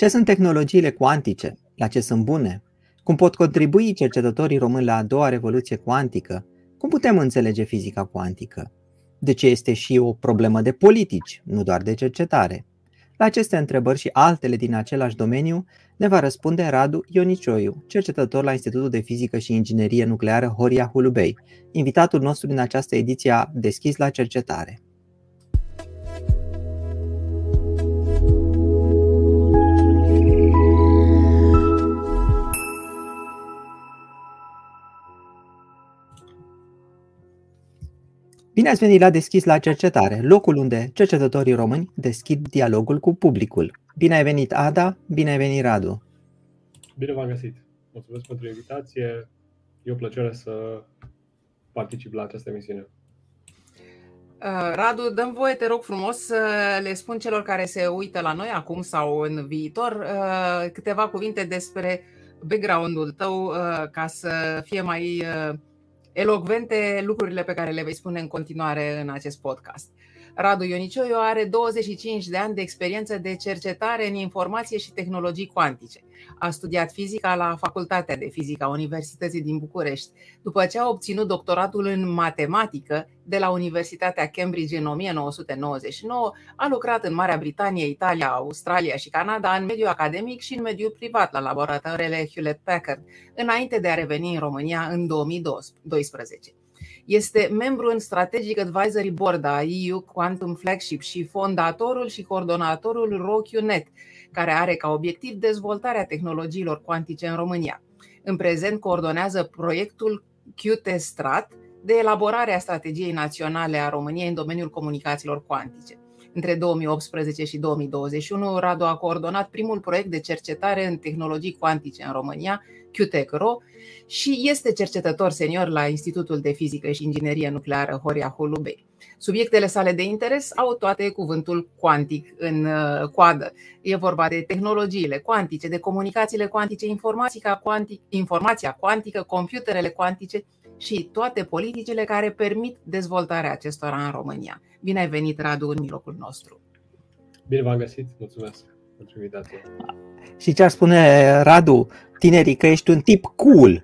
Ce sunt tehnologiile cuantice? La ce sunt bune? Cum pot contribui cercetătorii români la a doua revoluție cuantică? Cum putem înțelege fizica cuantică? De ce este și o problemă de politici, nu doar de cercetare? La aceste întrebări și altele din același domeniu ne va răspunde Radu Ionicioiu, cercetător la Institutul de Fizică și Inginerie Nucleară Horia Hulubei, invitatul nostru din această ediție a Deschis la cercetare. Bine ați venit la Deschis la Cercetare, locul unde cercetătorii români deschid dialogul cu publicul. Bine ai venit, Ada, bine ai venit, Radu. Bine v-am găsit. Mulțumesc pentru invitație. E o plăcere să particip la această emisiune. Uh, Radu, dăm voie, te rog frumos, să le spun celor care se uită la noi acum sau în viitor uh, câteva cuvinte despre background-ul tău uh, ca să fie mai elocvente lucrurile pe care le vei spune în continuare în acest podcast. Radu Ionicioiu are 25 de ani de experiență de cercetare în informație și tehnologii cuantice. A studiat fizica la Facultatea de Fizică a Universității din București. După ce a obținut doctoratul în matematică de la Universitatea Cambridge în 1999, a lucrat în Marea Britanie, Italia, Australia și Canada în mediul academic și în mediul privat la laboratoarele Hewlett-Packard, înainte de a reveni în România în 2012. Este membru în Strategic Advisory Board a EU Quantum Flagship și fondatorul și coordonatorul RoQNet, care are ca obiectiv dezvoltarea tehnologiilor cuantice în România. În prezent coordonează proiectul QT-Strat de elaborare a strategiei naționale a României în domeniul comunicațiilor cuantice. Între 2018 și 2021, Radu a coordonat primul proiect de cercetare în tehnologii cuantice în România, QTEC-RO, și este cercetător senior la Institutul de Fizică și Inginerie Nucleară Horia Holubei. Subiectele sale de interes au toate cuvântul cuantic în uh, coadă. E vorba de tehnologiile cuantice, de comunicațiile cuantice, informația, cuantic, informația cuantică, computerele cuantice și toate politicile care permit dezvoltarea acestora în România. Bine ai venit, Radu, în mijlocul nostru. Bine v-am găsit, mulțumesc pentru invitație. Și ce ar spune Radu, tinerii, că ești un tip cool.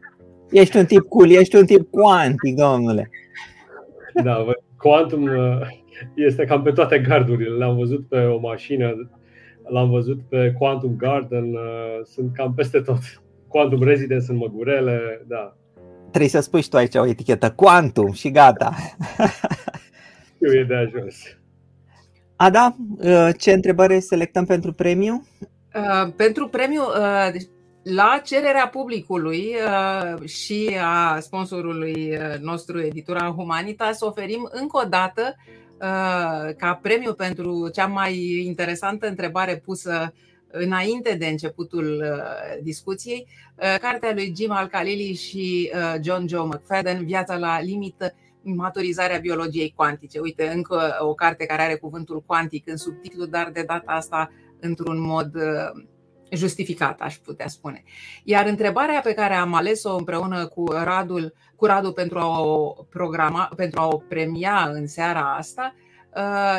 Ești un tip cool, ești un tip cuantic, domnule. Da, Quantum uh, este cam pe toate gardurile. L-am văzut pe o mașină, l-am văzut pe Quantum Garden, uh, sunt cam peste tot. Quantum Residence în Măgurele, da. Trebuie să spui și tu aici o etichetă, Quantum și gata. Eu e de ajuns. Ada, uh, ce întrebare selectăm pentru premiu? Uh, pentru premiu, uh, deci, la cererea publicului uh, și a sponsorului uh, nostru, editura Humanitas, oferim încă o dată uh, ca premiu pentru cea mai interesantă întrebare pusă înainte de începutul discuției, cartea lui Jim Al-Khalili și John Joe McFadden, Viața la limită, maturizarea biologiei cuantice. Uite, încă o carte care are cuvântul cuantic în subtitlu, dar de data asta într-un mod justificat, aș putea spune. Iar întrebarea pe care am ales-o împreună cu Radul, cu Radu pentru a o programa, pentru a o premia în seara asta, uh,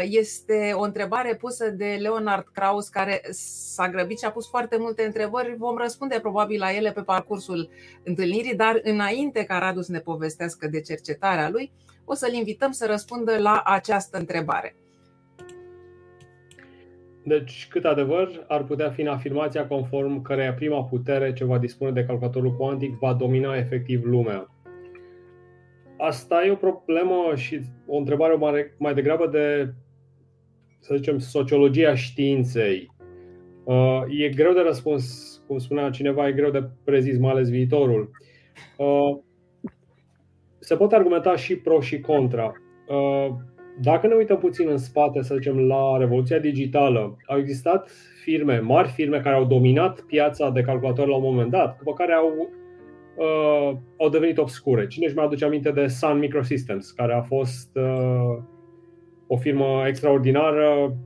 este o întrebare pusă de Leonard Kraus, care s-a grăbit și a pus foarte multe întrebări. Vom răspunde probabil la ele pe parcursul întâlnirii, dar înainte ca Radu să ne povestească de cercetarea lui, o să-l invităm să răspundă la această întrebare. Deci, cât adevăr ar putea fi în afirmația conform căreia prima putere ce va dispune de calculatorul cuantic va domina efectiv lumea. Asta e o problemă și o întrebare mai, mai degrabă de, să zicem, sociologia științei. Uh, e greu de răspuns, cum spunea cineva, e greu de prezis, mai ales viitorul. Uh, se pot argumenta și pro și contra. Uh, dacă ne uităm puțin în spate, să zicem, la revoluția digitală, au existat firme, mari firme, care au dominat piața de calculatori la un moment dat, după care au, uh, au devenit obscure. Cine își mai aduce aminte de Sun Microsystems, care a fost uh, o firmă extraordinară,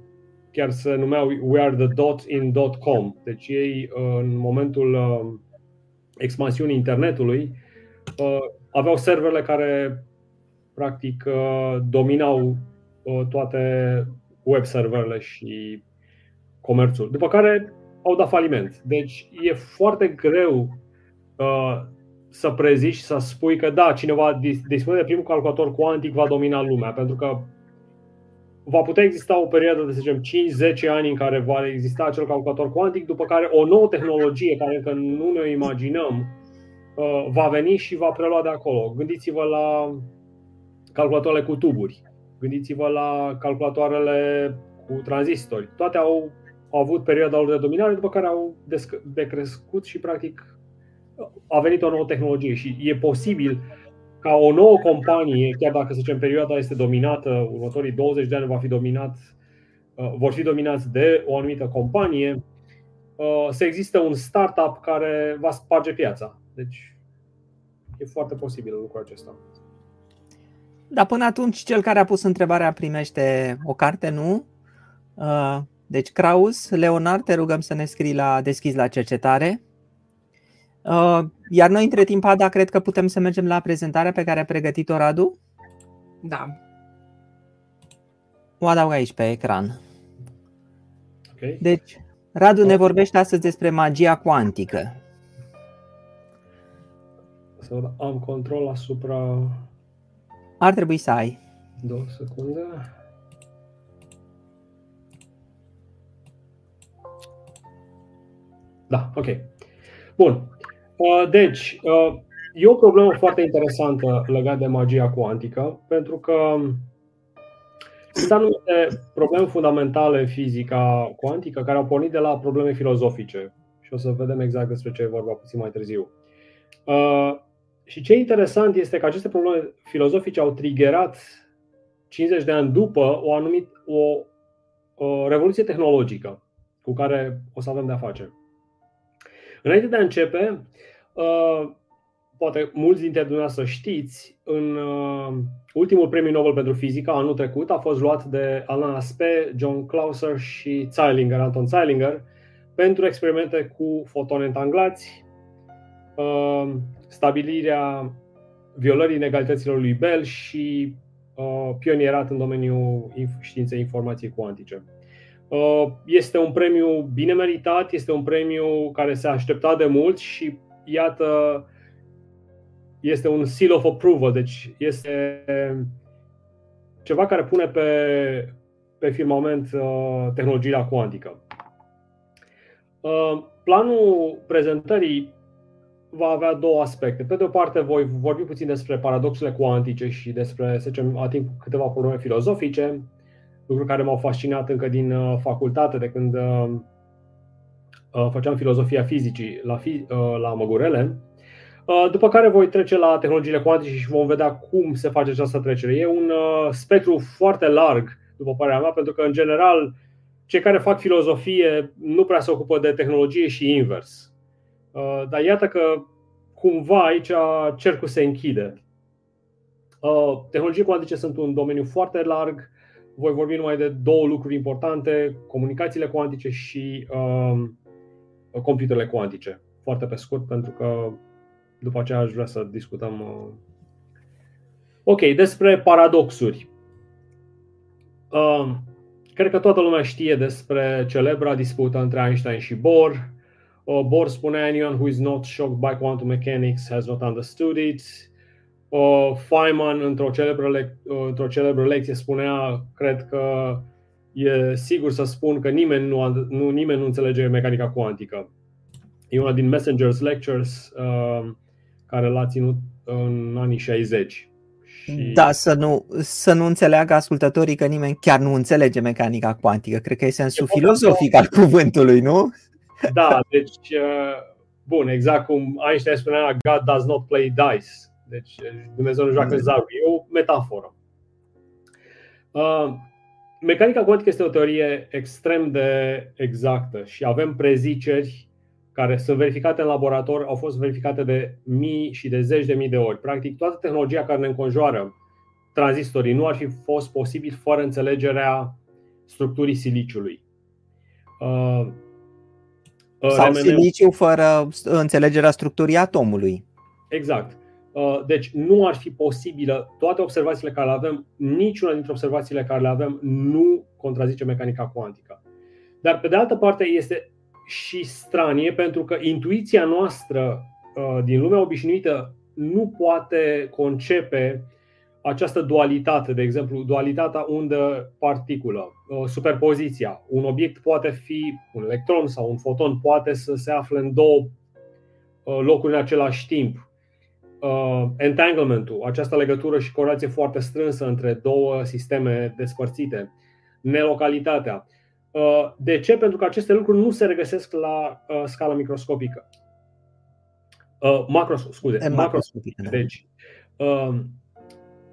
chiar se numeau We are the dot in dot com. Deci ei, uh, în momentul uh, expansiunii internetului, uh, aveau serverele care practic uh, dominau uh, toate web serverele și comerțul. După care au dat faliment. Deci e foarte greu uh, să prezici, să spui că da, cineva dispune de primul calculator cuantic va domina lumea, pentru că va putea exista o perioadă de, să zicem, 5-10 ani în care va exista acel calculator cuantic, după care o nouă tehnologie care încă nu ne imaginăm uh, va veni și va prelua de acolo. Gândiți-vă la calculatoarele cu tuburi, gândiți-vă la calculatoarele cu tranzistori. Toate au, au avut perioada lor de dominare, după care au decrescut și practic a venit o nouă tehnologie și e posibil ca o nouă companie, chiar dacă să zicem perioada este dominată, următorii 20 de ani va fi dominat, uh, vor fi dominați de o anumită companie, uh, să existe un startup care va sparge piața. Deci e foarte posibil lucrul acesta. Dar până atunci, cel care a pus întrebarea primește o carte, nu? Uh, deci, Kraus, Leonard, te rugăm să ne scrii la deschis la cercetare. Uh, iar noi, între timp, Ada, cred că putem să mergem la prezentarea pe care a pregătit-o Radu? Da. O adaug aici pe ecran. Okay. Deci, Radu ne vorbește astăzi despre magia cuantică. Să am control asupra... Ar trebui să ai. Două secunde. Da, ok. Bun. Uh, deci, uh, e o problemă foarte interesantă legată de magia cuantică, pentru că sunt anumite probleme fundamentale în fizica cuantică care au pornit de la probleme filozofice. Și o să vedem exact despre ce e vorba puțin mai târziu. Uh, și ce e interesant este că aceste probleme filozofice au triggerat 50 de ani după o anumit o, o revoluție tehnologică cu care o să avem de-a face. Înainte de a începe, uh, poate mulți dintre dumneavoastră știți, în uh, ultimul premiu Nobel pentru fizică anul trecut a fost luat de Alan Aspect, John Clauser și Zeilinger, Anton Zeilinger, pentru experimente cu fotoni întanglați, uh, stabilirea violării inegalităților lui Bell și pionierat în domeniul științei informației cuantice. Uh, este un premiu bine meritat, este un premiu care se aștepta de mult și iată, este un seal of approval, deci este ceva care pune pe, pe firmament uh, tehnologia cuantică. Uh, planul prezentării va avea două aspecte. Pe de o parte, voi vorbi puțin despre paradoxele cuantice și despre, să zicem, ating câteva probleme filozofice lucruri care m-au fascinat încă din uh, facultate, de când uh, uh, făceam filozofia fizicii la, fi, la Măgurele. După care voi trece la tehnologiile cuantice și vom vedea cum se face această trecere. E un spectru foarte larg, după părerea mea, pentru că, în general, cei care fac filozofie nu prea se ocupă de tehnologie și invers. Dar iată că cumva aici cercul se închide. Tehnologii cuantice sunt un domeniu foarte larg voi vorbi numai de două lucruri importante, comunicațiile cuantice și uh, computerele cuantice. Foarte pe scurt, pentru că după aceea aș vrea să discutăm. Uh... Ok, despre paradoxuri. Uh, cred că toată lumea știe despre celebra dispută între Einstein și Bohr. Uh, Bohr spunea, anyone who is not shocked by quantum mechanics has not understood it. Feynman, într-o celebră, le- într-o celebră lecție, spunea, cred că e sigur să spun că nimeni nu, nu, nimeni nu înțelege mecanica cuantică. E una din Messenger's Lectures uh, care l-a ținut în anii 60. Și... Da, să nu, să nu înțeleagă ascultătorii că nimeni chiar nu înțelege mecanica cuantică. Cred că e sensul e filozofic al cuvântului, nu? Da, deci, uh, bun, exact cum Einstein spunea, God does not play dice. Deci Dumnezeu nu joacă zarul. E o metaforă. Uh, mecanica cuantică este o teorie extrem de exactă și avem preziceri care sunt verificate în laborator, au fost verificate de mii și de zeci de mii de ori. Practic, toată tehnologia care ne înconjoară, tranzistorii, nu ar fi fost posibil fără înțelegerea structurii siliciului. Uh, Sau siliciu fără înțelegerea structurii atomului. Exact. Uh, deci nu ar fi posibilă toate observațiile care le avem, niciuna dintre observațiile care le avem nu contrazice mecanica cuantică. Dar pe de altă parte este și stranie pentru că intuiția noastră din lumea obișnuită nu poate concepe această dualitate, de exemplu, dualitatea undă-particulă, superpoziția. Un obiect poate fi un electron sau un foton, poate să se afle în două locuri în același timp. Entanglementul, această legătură și corelație foarte strânsă între două sisteme despărțite. Nelocalitatea. De ce? Pentru că aceste lucruri nu se regăsesc la scala microscopică. Macro, scuze, macroscopică. Da. Deci,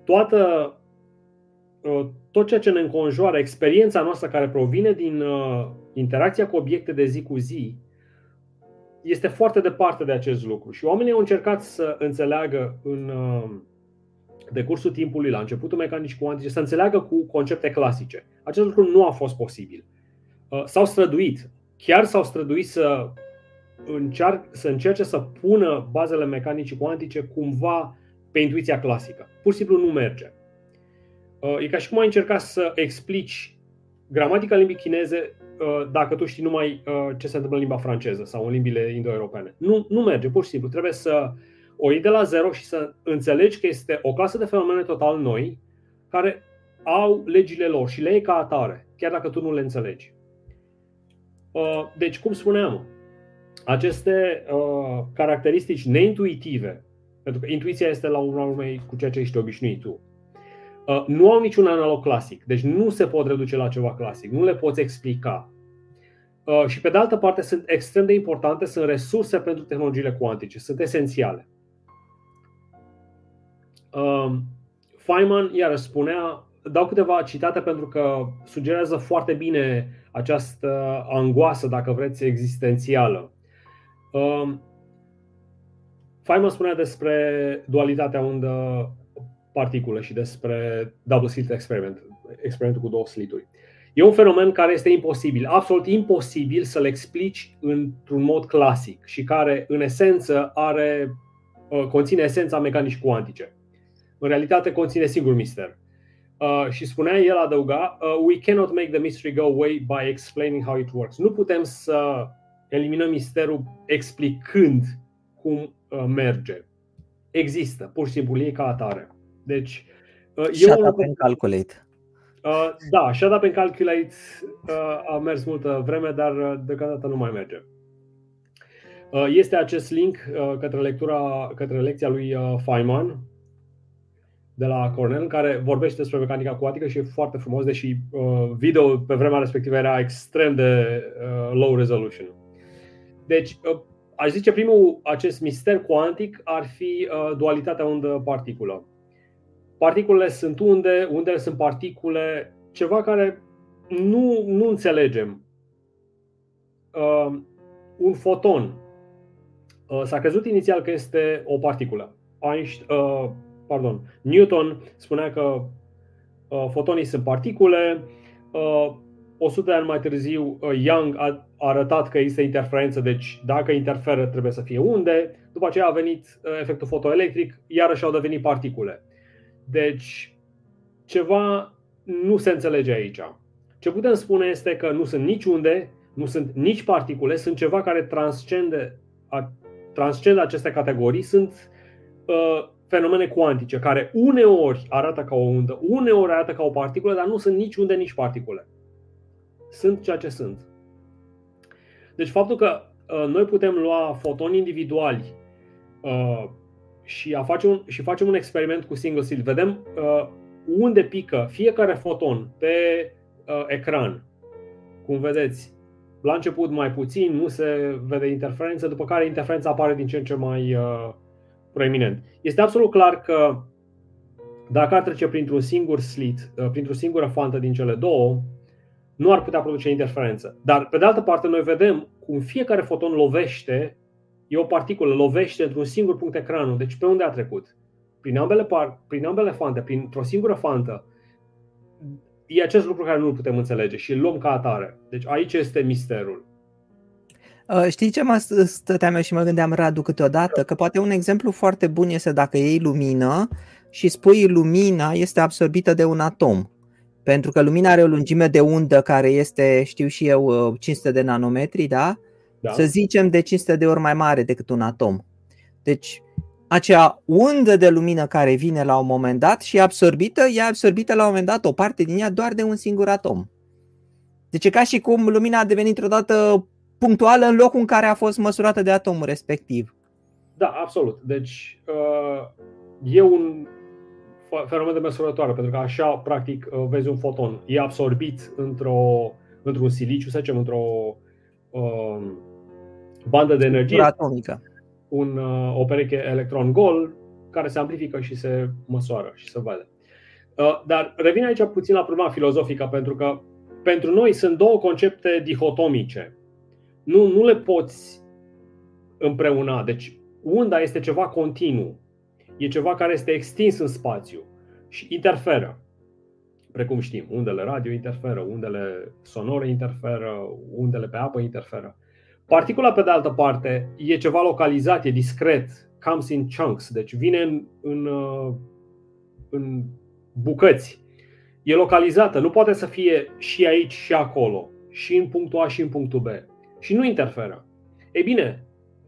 toată, uh, tot ceea ce ne înconjoară, experiența noastră care provine din uh, interacția cu obiecte de zi cu zi, este foarte departe de acest lucru. Și oamenii au încercat să înțeleagă în uh, decursul timpului, la începutul mecanicii cuantice, să înțeleagă cu concepte clasice. Acest lucru nu a fost posibil. S-au străduit, chiar s-au străduit să, încearc, să încerce să pună bazele mecanicii cuantice cumva pe intuiția clasică. Pur și simplu nu merge. Uh, e ca și cum ai încerca să explici gramatica limbii chineze uh, dacă tu știi numai uh, ce se întâmplă în limba franceză sau în limbile indo-europene. Nu, nu merge, pur și simplu. Trebuie să o iei de la zero și să înțelegi că este o clasă de fenomene total noi care au legile lor și le iei ca atare, chiar dacă tu nu le înțelegi. Deci, cum spuneam, aceste caracteristici neintuitive pentru că intuiția este la urma urmei cu ceea ce ești obișnuit tu. Uh, nu au niciun analog clasic, deci nu se pot reduce la ceva clasic, nu le poți explica. Uh, și pe de altă parte sunt extrem de importante, sunt resurse pentru tehnologiile cuantice, sunt esențiale. Uh, Feynman iar spunea, dau câteva citate pentru că sugerează foarte bine această angoasă, dacă vreți, existențială. Feynman spunea despre dualitatea undă-particulă și despre double slit experiment, experimentul cu două slituri. E un fenomen care este imposibil, absolut imposibil să-l explici într-un mod clasic și care, în esență, are, uh, conține esența mecanicii cuantice. În realitate, conține singur mister. Uh, și spunea, el adăuga, uh, We cannot make the mystery go away by explaining how it works. Nu putem să eliminăm misterul explicând cum uh, merge. Există, pur și simplu, e ca atare. Deci, uh, shut up and calculate. Uh, da, shut up and calculate uh, a mers multă vreme, dar uh, deocamdată nu mai merge. Uh, este acest link uh, către, lectura, către lecția lui uh, Feynman de la Cornell, care vorbește despre mecanica cuantică și e foarte frumos, deși uh, video pe vremea respectivă era extrem de uh, low resolution. Deci, uh, aș zice primul, acest mister cuantic ar fi uh, dualitatea undă-particulă. Particulele sunt unde, undele sunt particule, ceva care nu, nu înțelegem. Uh, un foton. Uh, s-a crezut inițial că este o particulă. Einstein, uh, pardon, Newton spunea că uh, fotonii sunt particule. Uh, 100 de ani mai târziu, uh, Young a arătat că există interferență, deci dacă interferă trebuie să fie unde. După aceea a venit uh, efectul fotoelectric, iarăși au devenit particule. Deci ceva nu se înțelege aici. Ce putem spune este că nu sunt nici unde, nu sunt nici particule, sunt ceva care transcende, transcende aceste categorii, sunt uh, fenomene cuantice care uneori arată ca o undă, uneori arată ca o particulă, dar nu sunt nici unde, nici particule sunt ceea ce sunt. Deci faptul că uh, noi putem lua fotoni individuali uh, și, a face un, și facem un experiment cu single slit, vedem uh, unde pică fiecare foton pe uh, ecran. Cum vedeți, la început mai puțin, nu se vede interferență, după care interferența apare din ce în ce mai uh, proeminent. Este absolut clar că dacă ar trece printr-un singur slit, uh, printr-o singură fantă din cele două, nu ar putea produce interferență. Dar, pe de altă parte, noi vedem cum fiecare foton lovește, e o particulă, lovește într-un singur punct ecranul. Deci pe unde a trecut? Prin ambele, par, prin ambele fante, printr-o singură fantă. E acest lucru care nu-l putem înțelege și îl luăm ca atare. Deci aici este misterul. Uh, știi ce mă stăteam eu și mă gândeam, Radu, câteodată? Că poate un exemplu foarte bun este dacă iei lumină și spui lumina este absorbită de un atom. Pentru că lumina are o lungime de undă care este, știu și eu, 500 uh, de nanometri, da? Da. să zicem de 500 de ori mai mare decât un atom. Deci acea undă de lumină care vine la un moment dat și e absorbită, e absorbită la un moment dat o parte din ea doar de un singur atom. Deci e ca și cum lumina a devenit odată punctuală în locul în care a fost măsurată de atomul respectiv. Da, absolut. Deci uh, e un fenomen de măsurătoare, pentru că așa, practic, uh, vezi un foton. E absorbit într-o, într-un siliciu, să zicem, într-o uh, bandă de energie. Atomică. Un, uh, o pereche electron gol care se amplifică și se măsoară și se vede. Uh, dar revin aici puțin la problema filozofică, pentru că pentru noi sunt două concepte dihotomice. Nu, nu le poți împreuna. Deci unda este ceva continuu. E ceva care este extins în spațiu și interferă. Precum știm, undele radio interferă, undele sonore interferă, undele pe apă interferă. Particula, pe de altă parte, e ceva localizat, e discret, comes in chunks, deci vine în, în, uh, în bucăți. E localizată, nu poate să fie și aici și acolo, și în punctul A și în punctul B. Și nu interferă. Ei bine,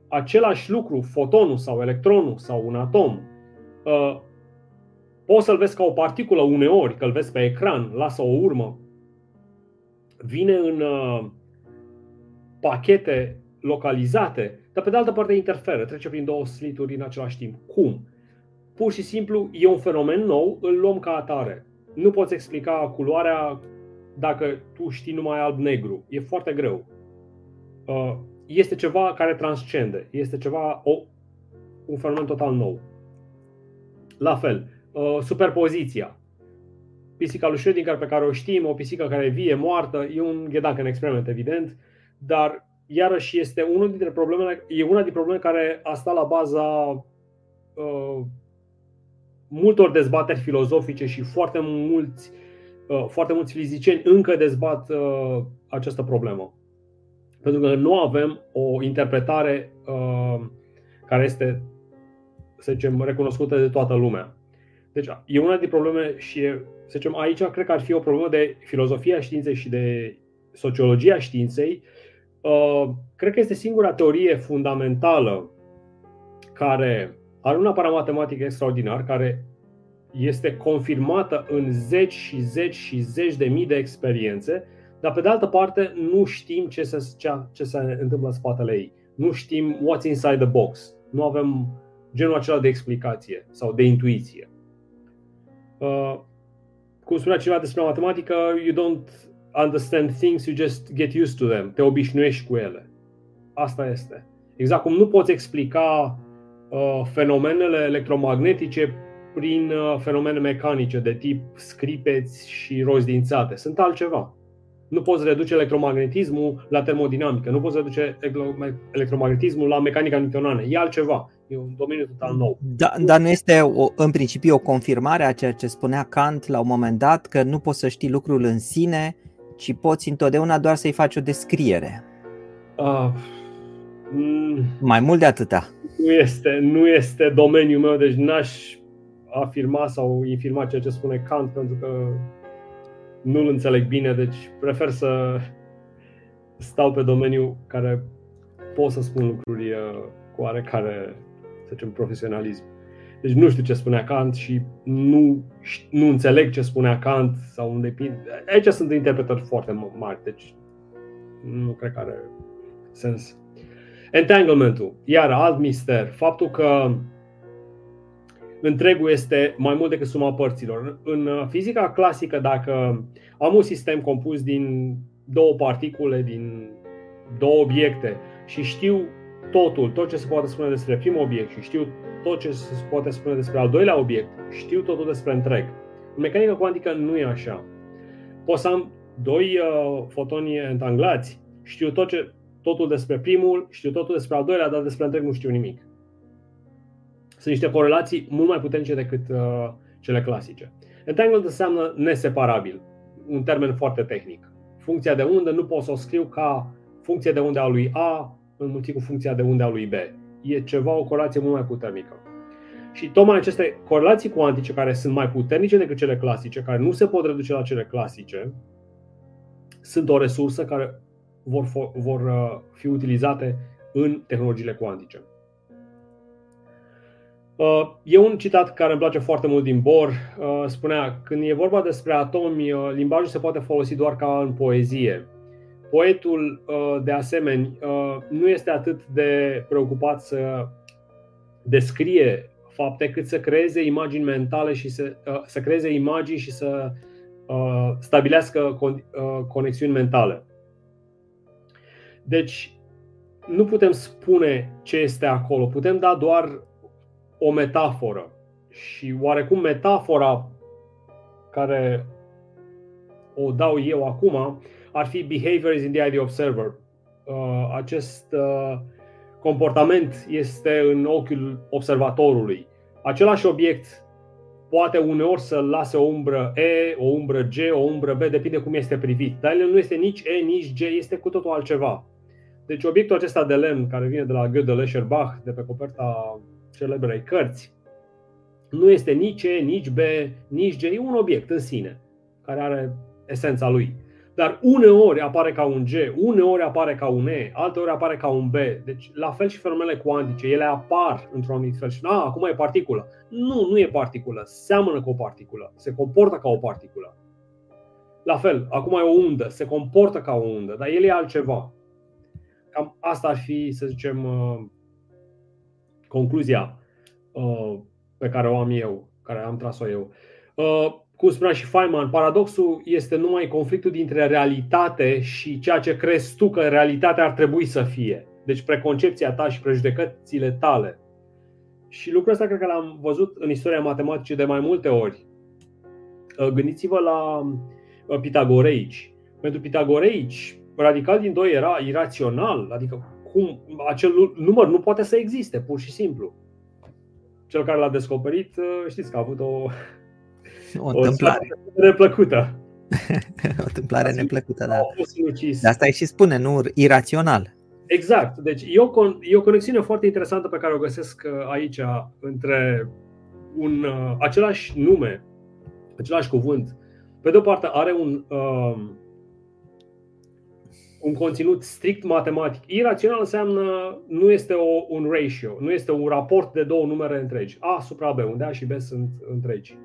același lucru, fotonul sau electronul sau un atom, uh, poți să-l vezi ca o particulă uneori, că îl vezi pe ecran, lasă o urmă, vine în uh, pachete localizate, dar pe de altă parte interferă, trece prin două slituri în același timp. Cum? Pur și simplu e un fenomen nou, îl luăm ca atare. Nu poți explica culoarea dacă tu știi numai alb-negru. E foarte greu. Uh, este ceva care transcende, este ceva, o, un fenomen total nou. La fel, uh, superpoziția. Pisica lui Schrödinger pe care o știm, o pisică care e vie, moartă, e un ghedac în experiment, evident, dar iarăși este unul dintre problemele, e una dintre probleme care a stat la baza uh, multor dezbateri filozofice și foarte mulți, uh, foarte mulți fizicieni încă dezbat uh, această problemă. Pentru că nu avem o interpretare uh, care este, să zicem, recunoscută de toată lumea. Deci e una din probleme și, să zicem, aici cred că ar fi o problemă de filozofia științei și de sociologia științei. Uh, cred că este singura teorie fundamentală care are un aparat matematic extraordinar, care este confirmată în zeci și zeci și zeci de mii de experiențe, dar pe de altă parte nu știm ce se, ce, ce se întâmplă în spatele ei. Nu știm what's inside the box. Nu avem genul acela de explicație sau de intuiție. Uh, cum spunea ceva despre matematică, you don't understand things, you just get used to them. Te obișnuiești cu ele. Asta este. Exact cum nu poți explica uh, fenomenele electromagnetice prin uh, fenomene mecanice de tip scripeți și roți dințate. Sunt altceva. Nu poți reduce electromagnetismul la termodinamică, nu poți reduce electromagnetismul la mecanica newtonană. E altceva. E un domeniu total nou. Da, dar nu este o, în principiu o confirmare a ceea ce spunea Kant la un moment dat, că nu poți să știi lucrul în sine, ci poți întotdeauna doar să-i faci o descriere. Uh, mm, Mai mult de atâta. Nu este, nu este domeniul meu, deci n-aș afirma sau infirma ceea ce spune Kant, pentru că nu-l înțeleg bine, deci prefer să stau pe domeniu care pot să spun lucruri uh, cu oarecare, să zicem, profesionalism. Deci nu știu ce spunea Kant și nu, nu înțeleg ce spunea Kant sau unde Aici sunt interpretări foarte mari, deci nu cred că are sens. Entanglementul, iar alt mister, faptul că întregul este mai mult decât suma părților. În uh, fizica clasică, dacă am un sistem compus din două particule, din două obiecte și știu totul, tot ce se poate spune despre primul obiect și știu tot ce se poate spune despre al doilea obiect, știu totul despre întreg. În mecanica cuantică nu e așa. Poți să am doi uh, fotoni întanglați, știu tot ce, totul despre primul, știu totul despre al doilea, dar despre întreg nu știu nimic. Sunt niște corelații mult mai puternice decât uh, cele clasice. Entangled înseamnă neseparabil, un termen foarte tehnic. Funcția de undă nu pot să o scriu ca funcție de undă a lui A înmulțit cu funcția de undă a lui B. E ceva, o corelație mult mai puternică. Și tocmai aceste corelații cuantice care sunt mai puternice decât cele clasice, care nu se pot reduce la cele clasice, sunt o resursă care vor, vor fi utilizate în tehnologiile cuantice. E un citat care îmi place foarte mult din Bohr. Spunea, când e vorba despre atomi, limbajul se poate folosi doar ca în poezie. Poetul, de asemenea, nu este atât de preocupat să descrie fapte cât să creeze imagini mentale și să, să creeze imagini și să stabilească conexiuni mentale. Deci, nu putem spune ce este acolo, putem da doar o metaforă. Și oarecum metafora care o dau eu acum ar fi behavior is in the eye of the observer. Uh, acest uh, comportament este în ochiul observatorului. Același obiect poate uneori să lase o umbră E, o umbră G, o umbră B, depinde cum este privit. Dar el nu este nici E, nici G, este cu totul altceva. Deci obiectul acesta de lemn, care vine de la Gödel Escherbach, de pe coperta celebrei cărți, nu este nici E, nici B, nici G, e un obiect în sine, care are esența lui. Dar uneori apare ca un G, uneori apare ca un E, alteori apare ca un B. Deci, la fel și fenomenele cuantice, ele apar într-un anumit fel și, a, acum e particulă. Nu, nu e particulă, seamănă cu o particulă, se comportă ca o particulă. La fel, acum e o undă, se comportă ca o undă, dar el e altceva. Cam asta ar fi, să zicem, uh, concluzia uh, pe care o am eu, care am tras-o eu. Uh, cum spunea și Feynman, paradoxul este numai conflictul dintre realitate și ceea ce crezi tu că realitatea ar trebui să fie. Deci preconcepția ta și prejudecățile tale. Și lucrul ăsta cred că l-am văzut în istoria matematicii de mai multe ori. Gândiți-vă la pitagoreici. Pentru pitagoreici, radical din 2 era irațional, adică cum acel număr nu poate să existe, pur și simplu. Cel care l-a descoperit, uh, știți că a avut o, o întâmplare o neplăcută. o întâmplare neplăcută, da. De asta e și spune, nu irațional. Exact. Deci e o, e o conexiune foarte interesantă pe care o găsesc uh, aici între un uh, același nume, același cuvânt. Pe de o parte are un uh, un conținut strict matematic. Irațional înseamnă nu este o, un ratio, nu este un raport de două numere întregi. A supra B, unde A și B sunt întregi.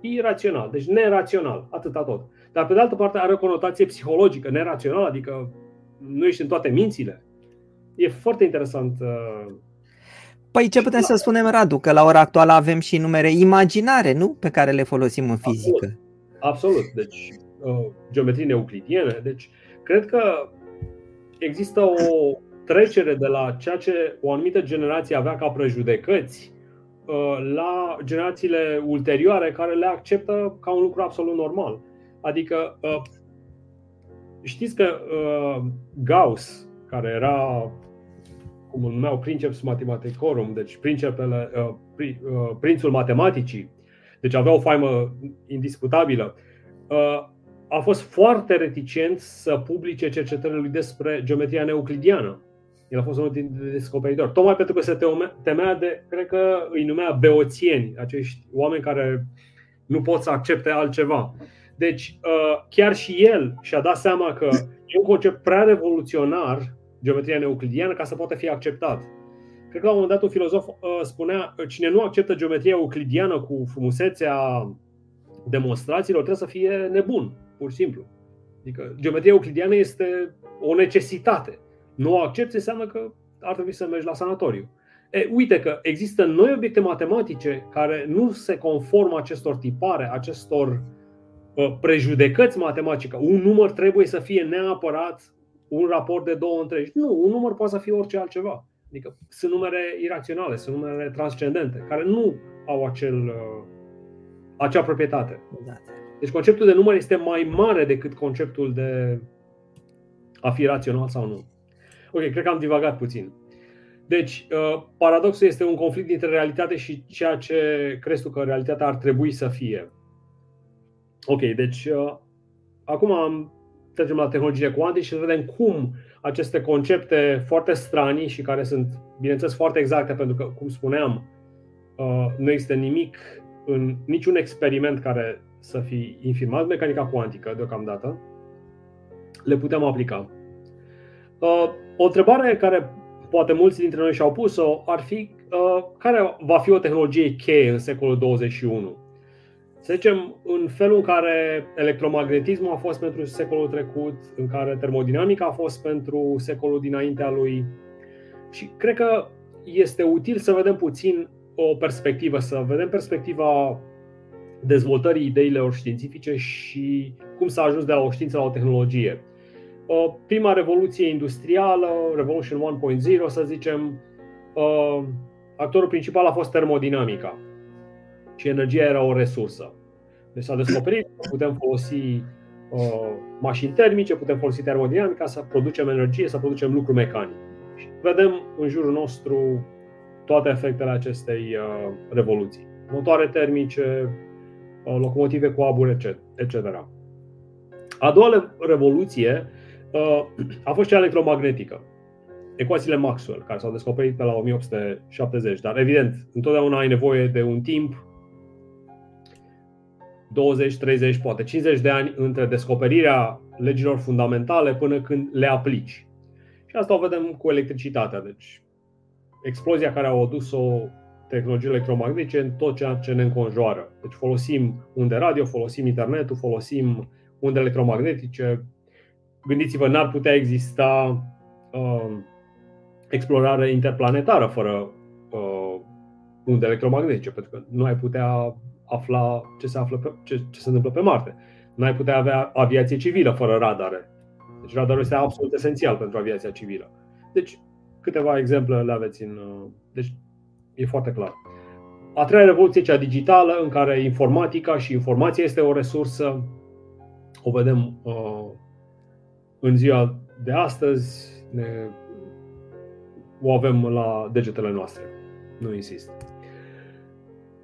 Irațional, deci nerațional, atâta tot. Dar pe de altă parte are o conotație psihologică, nerațional, adică nu ești în toate mințile. E foarte interesant. Uh, păi ce putem să spunem, Radu? Că la ora actuală avem și numere imaginare, nu? Pe care le folosim în fizică. Absolut. Absolut. Deci, uh, geometrii neuclidiene. Deci, Cred că există o trecere de la ceea ce o anumită generație avea ca prejudecăți uh, la generațiile ulterioare care le acceptă ca un lucru absolut normal. Adică uh, știți că uh, Gauss, care era cum îl numeau Princeps Mathematicorum, deci princepele, prințul matematicii, deci avea o faimă indiscutabilă, a fost foarte reticent să publice cercetările lui despre geometria neuclidiană. El a fost unul dintre descoperitori. Tocmai pentru că se temea de, cred că îi numea beoțieni, acești oameni care nu pot să accepte altceva. Deci, uh, chiar și el și-a dat seama că e un concept prea revoluționar, geometria neuclidiană, ca să poată fi acceptat. Cred că la un moment dat un filozof uh, spunea cine nu acceptă geometria euclidiană cu frumusețea demonstrațiilor trebuie să fie nebun pur și simplu. Adică geometria euclidiană este o necesitate. Nu o accepti înseamnă că ar trebui să mergi la sanatoriu. E, uite că există noi obiecte matematice care nu se conformă acestor tipare, acestor uh, prejudecăți matematice. Un număr trebuie să fie neapărat un raport de două întregi. Nu, un număr poate să fie orice altceva. Adică sunt numere iraționale, sunt numere transcendente, care nu au acel, uh, acea proprietate. Exact. Deci conceptul de număr este mai mare decât conceptul de a fi rațional sau nu. Ok, cred că am divagat puțin. Deci, uh, paradoxul este un conflict dintre realitate și ceea ce crezi tu că realitatea ar trebui să fie. Ok, deci uh, acum am, trecem la tehnologie cuantice și să vedem cum aceste concepte foarte stranii și care sunt, bineînțeles, foarte exacte, pentru că, cum spuneam, uh, nu există nimic în niciun experiment care să fi infirmat mecanica cuantică deocamdată, le putem aplica. O întrebare care poate mulți dintre noi și-au pus-o ar fi care va fi o tehnologie cheie în secolul 21? Să zicem, în felul în care electromagnetismul a fost pentru secolul trecut, în care termodinamica a fost pentru secolul dinaintea lui. Și cred că este util să vedem puțin o perspectivă, să vedem perspectiva dezvoltării ideilor științifice și cum s-a ajuns de la o știință la o tehnologie. Prima revoluție industrială, Revolution 1.0, să zicem, actorul principal a fost termodinamica și energia era o resursă. Deci s-a descoperit că putem folosi uh, mașini termice, putem folosi termodinamica să producem energie, să producem lucruri mecanice. Și vedem în jurul nostru toate efectele acestei uh, revoluții. Motoare termice, uh, locomotive cu aburi, etc. A doua revoluție uh, a fost cea electromagnetică. Ecuațiile Maxwell, care s-au descoperit pe la 1870, dar evident, întotdeauna ai nevoie de un timp 20, 30, poate 50 de ani între descoperirea legilor fundamentale până când le aplici. Și asta o vedem cu electricitatea. Deci, explozia care a adus-o tehnologiile electromagnetice în tot ceea ce ne înconjoară. Deci folosim unde radio, folosim internetul, folosim unde electromagnetice. Gândiți-vă, n-ar putea exista uh, explorare interplanetară fără uh, unde electromagnetice, pentru că nu ai putea afla ce se, află pe, ce, ce se întâmplă pe Marte. Nu ai putea avea aviație civilă fără radare. Deci radarul este absolut esențial pentru aviația civilă. Deci, câteva exemple le aveți în. Deci, e foarte clar. A treia revoluție, cea digitală, în care informatica și informația este o resursă, o vedem uh, în ziua de astăzi, ne, o avem la degetele noastre. Nu insist.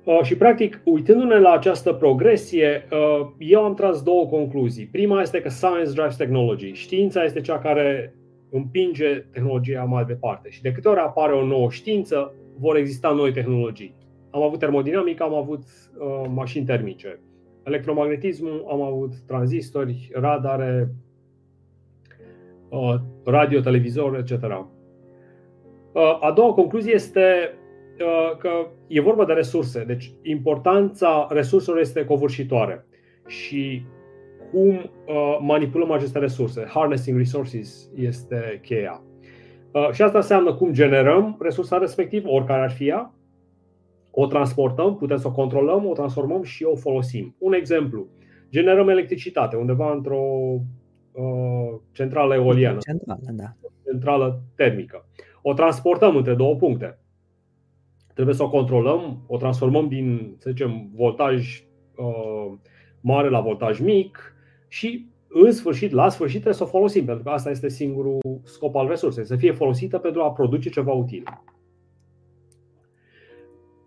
Uh, și, practic, uitându-ne la această progresie, uh, eu am tras două concluzii. Prima este că science drives technology. Știința este cea care împinge tehnologia mai departe. Și de câte ori apare o nouă știință, vor exista noi tehnologii. Am avut termodinamică, am avut uh, mașini termice. Electromagnetismul, am avut tranzistori, radare, uh, radio, televizor, etc. Uh, a doua concluzie este Uh, că e vorba de resurse. Deci importanța resurselor este covârșitoare. Și cum uh, manipulăm aceste resurse. Harnessing resources este cheia. Uh, și asta înseamnă cum generăm resursa respectivă, oricare ar fi ea, o transportăm, putem să o controlăm, o transformăm și o folosim. Un exemplu, generăm electricitate undeva într-o uh, centrală eoliană, centrală, da. centrală termică. O transportăm între două puncte trebuie să o controlăm, o transformăm din, să zicem, voltaj uh, mare la voltaj mic și în sfârșit, la sfârșit trebuie să o folosim, pentru că asta este singurul scop al resursei, să fie folosită pentru a produce ceva util.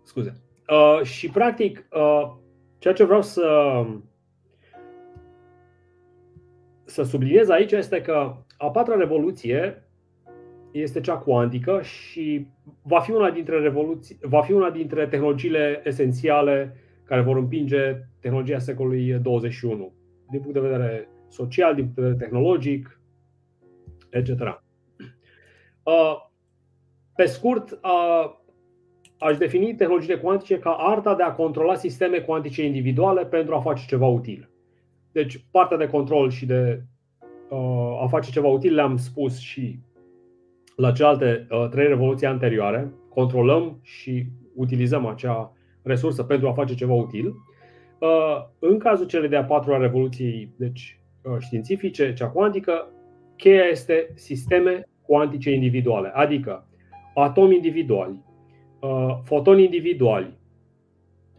Scuze. Uh, și practic, uh, ceea ce vreau să să subliniez aici este că a patra revoluție este cea cuantică și va fi una dintre revoluții, va fi una dintre tehnologiile esențiale care vor împinge tehnologia secolului 21 din punct de vedere social, din punct de vedere tehnologic, etc. Uh, pe scurt, uh, aș defini tehnologiile cuantice ca arta de a controla sisteme cuantice individuale pentru a face ceva util. Deci, partea de control și de uh, a face ceva util le-am spus și la celelalte uh, trei revoluții anterioare, controlăm și utilizăm acea resursă pentru a face ceva util. Uh, în cazul celei de-a patra revoluții deci, uh, științifice, cea cuantică, cheia este sisteme cuantice individuale, adică atomi individuali, fotoni individuali,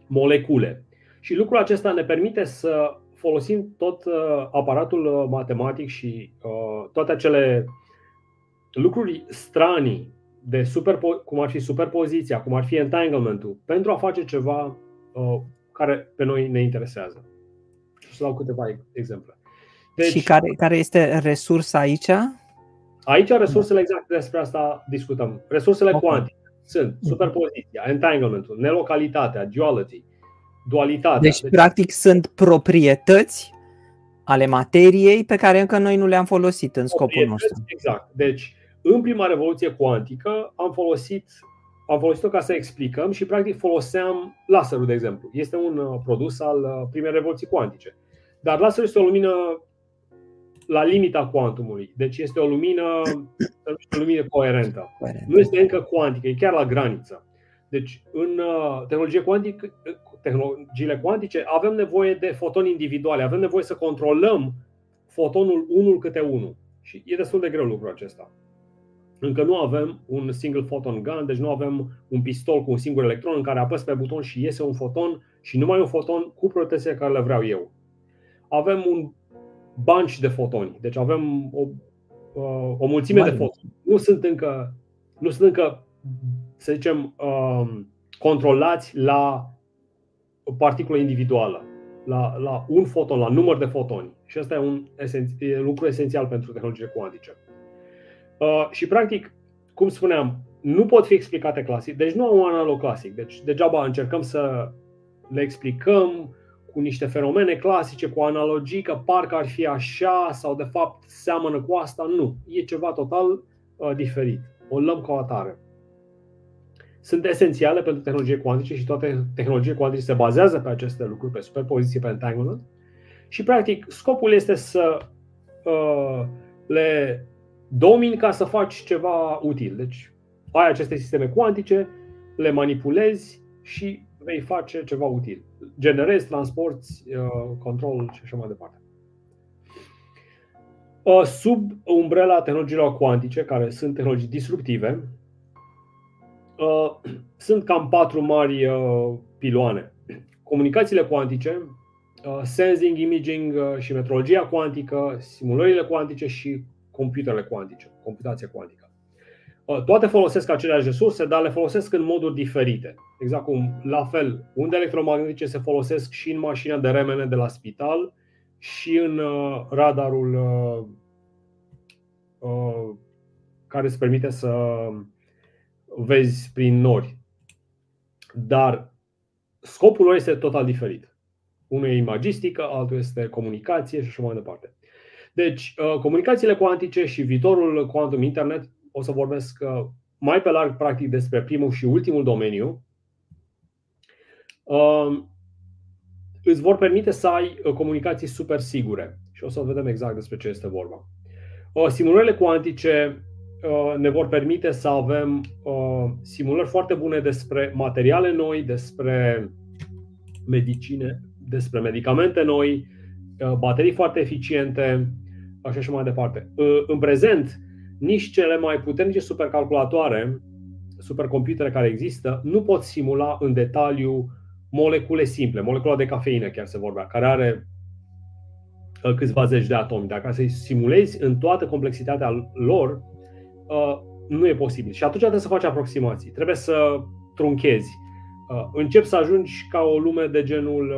molecule. Și lucrul acesta ne permite să folosim tot aparatul matematic și toate acele lucruri stranii, de superpo- cum ar fi superpoziția, cum ar fi entanglementul, pentru a face ceva uh, care pe noi ne interesează. Și să dau câteva exemple. Deci, și care, care este resursa aici? Aici resursele exact despre asta discutăm. Resursele okay. cuantice sunt superpoziția, entanglementul, nelocalitatea, duality, dualitatea. Deci, deci practic, sunt proprietăți ale materiei pe care încă noi nu le-am folosit în scopul nostru. Exact. Deci, în prima revoluție cuantică am folosit am folosit-o ca să explicăm și practic foloseam laserul, de exemplu. Este un uh, produs al uh, primei revoluții cuantice. Dar laserul este o lumină la limita cuantumului. Deci este o lumină, o lumină coerentă. Nu este încă cuantică, e chiar la graniță. Deci în uh, tehnologie cuantică, tehnologiile cuantice avem nevoie de fotoni individuale, avem nevoie să controlăm fotonul unul câte unul. Și e destul de greu lucrul acesta. Încă nu avem un single photon gun, deci nu avem un pistol cu un singur electron în care apăs pe buton și iese un foton și numai un foton cu protecția care le vreau eu. Avem un bunch de fotoni, deci avem o, uh, o mulțime Bani. de fotoni. Nu sunt încă, nu sunt încă să zicem, um, controlați la o particulă individuală, la, la un foton, la număr de fotoni. Și asta e un e lucru esențial pentru tehnologie cuantice. Uh, și practic, cum spuneam, nu pot fi explicate clasic, deci nu au un analog clasic. Deci degeaba încercăm să le explicăm cu niște fenomene clasice, cu analogii, că parcă ar fi așa sau de fapt seamănă cu asta. Nu, e ceva total uh, diferit. O luăm ca o atare. Sunt esențiale pentru tehnologie cuantice și toate tehnologie cuantice se bazează pe aceste lucruri, pe superpoziție, pe entanglement. Și practic scopul este să uh, le domini ca să faci ceva util. Deci ai aceste sisteme cuantice, le manipulezi și vei face ceva util. Generezi, transporti, uh, control și așa mai departe. Uh, sub umbrela tehnologiilor cuantice, care sunt tehnologii disruptive, uh, sunt cam patru mari piloane. Comunicațiile cuantice, sensing, imaging și metrologia cuantică, simulările cuantice și computerele cuantice, computația cuantică. Uh, toate folosesc aceleași resurse, dar le folosesc în moduri diferite. Exact cum, la fel, unde electromagnetice se folosesc și în mașina de remene de la spital și în uh, radarul uh, care îți permite să vezi prin nori. Dar scopul lor este total diferit. Unul e imagistică, altul este comunicație și așa mai departe. Deci, uh, comunicațiile cuantice și viitorul quantum internet, o să vorbesc uh, mai pe larg, practic, despre primul și ultimul domeniu, uh, îți vor permite să ai comunicații super sigure. Și o să vedem exact despre ce este vorba. Simulările cuantice ne vor permite să avem simulări foarte bune despre materiale noi, despre medicine, despre medicamente noi, baterii foarte eficiente, așa și mai departe. În prezent, nici cele mai puternice supercalculatoare, supercomputere care există, nu pot simula în detaliu molecule simple, molecula de cafeină chiar se vorbea, care are uh, câțiva zeci de atomi. Dacă să-i simulezi în toată complexitatea lor, uh, nu e posibil. Și atunci trebuie să faci aproximații. Trebuie să trunchezi. Uh, încep să ajungi ca o lume de genul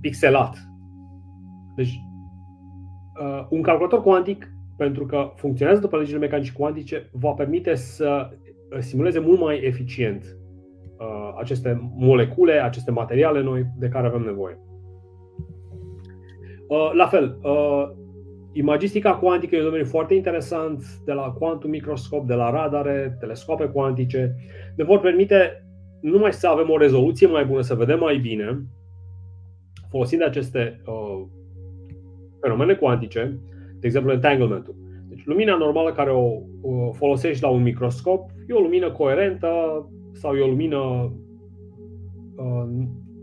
pixelat. Deci uh, un calculator cuantic, pentru că funcționează după legile mecanice cuantice, va permite să uh, simuleze mult mai eficient uh, aceste molecule, aceste materiale noi de care avem nevoie. Uh, la fel, uh, imagistica cuantică e un domeniu foarte interesant, de la quantum microscop, de la radare, telescope cuantice, ne vor permite nu numai să avem o rezoluție mai bună, să vedem mai bine, folosind aceste uh, fenomene cuantice, de exemplu entanglementul. Deci lumina normală care o, o folosești la un microscop e o lumină coerentă sau e o lumină uh,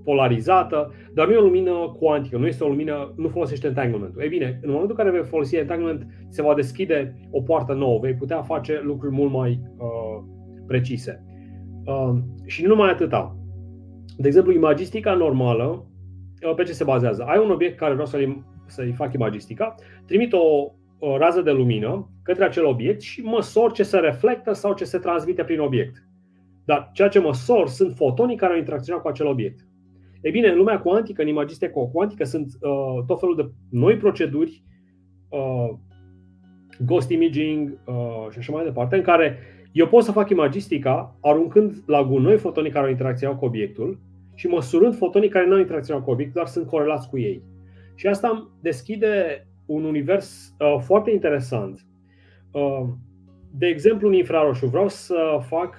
polarizată, dar nu e o lumină cuantică, nu este o lumină, nu folosește entanglementul. Ei bine, în momentul în care vei folosi entanglement, se va deschide o poartă nouă, vei putea face lucruri mult mai uh, precise. Uh, și nu numai atâta. De exemplu, imagistica normală, uh, pe ce se bazează? Ai un obiect care vreau să-l să-i fac imagistica, trimit o, o rază de lumină către acel obiect și măsor ce se reflectă sau ce se transmite prin obiect. Dar ceea ce măsor sunt fotonii care au interacționat cu acel obiect. Ei bine, în lumea cuantică, în imagistica cuantică, sunt uh, tot felul de noi proceduri, uh, ghost imaging uh, și așa mai departe, în care eu pot să fac imagistica aruncând la gunoi fotonii care au interacționat cu obiectul și măsurând fotonii care nu au interacționat cu obiectul, dar sunt corelați cu ei. Și asta deschide un univers uh, foarte interesant. Uh, de exemplu, în infraroșu, vreau să fac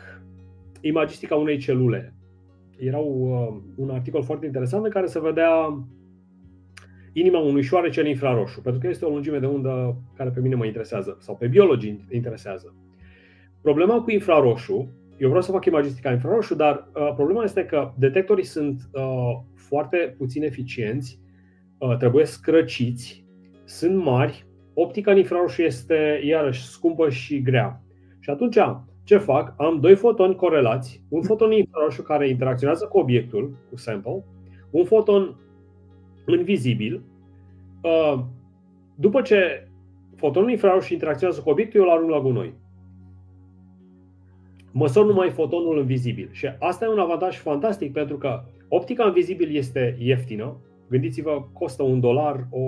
imagistica unei celule. Era uh, un articol foarte interesant în care se vedea inima unui șoarece în infraroșu, pentru că este o lungime de undă care pe mine mă interesează, sau pe biologii interesează. Problema cu infraroșu, eu vreau să fac imagistica infraroșu, dar uh, problema este că detectorii sunt uh, foarte puțin eficienți, uh, trebuie scrăciți, sunt mari, optica în infraroșu este iarăși scumpă și grea. Și atunci ce fac? Am doi fotoni corelați, un foton infraroșu care interacționează cu obiectul, cu sample, un foton invizibil. Uh, după ce fotonul infraroșu interacționează cu obiectul, eu îl arunc la gunoi. Măsor numai fotonul invizibil. Și asta e un avantaj fantastic pentru că optica invizibil este ieftină. Gândiți-vă, costă un dolar o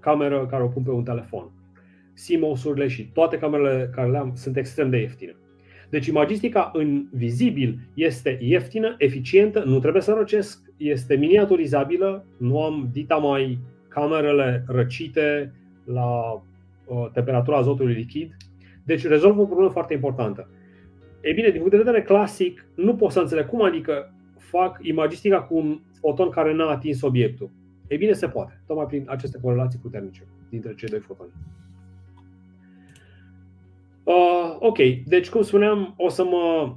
cameră care o pun pe un telefon. CMOS-urile și toate camerele care le am sunt extrem de ieftine. Deci imagistica în vizibil este ieftină, eficientă, nu trebuie să răcesc, este miniaturizabilă, nu am dita mai camerele răcite la uh, temperatura azotului lichid. Deci rezolvă o problemă foarte importantă. Ei bine, din punct de vedere clasic, nu pot să înțeleg cum adică fac imagistica cu un foton care n-a atins obiectul. Ei bine, se poate, tocmai prin aceste corelații puternice dintre cei doi fotoni. Uh, ok, deci cum spuneam, o să mă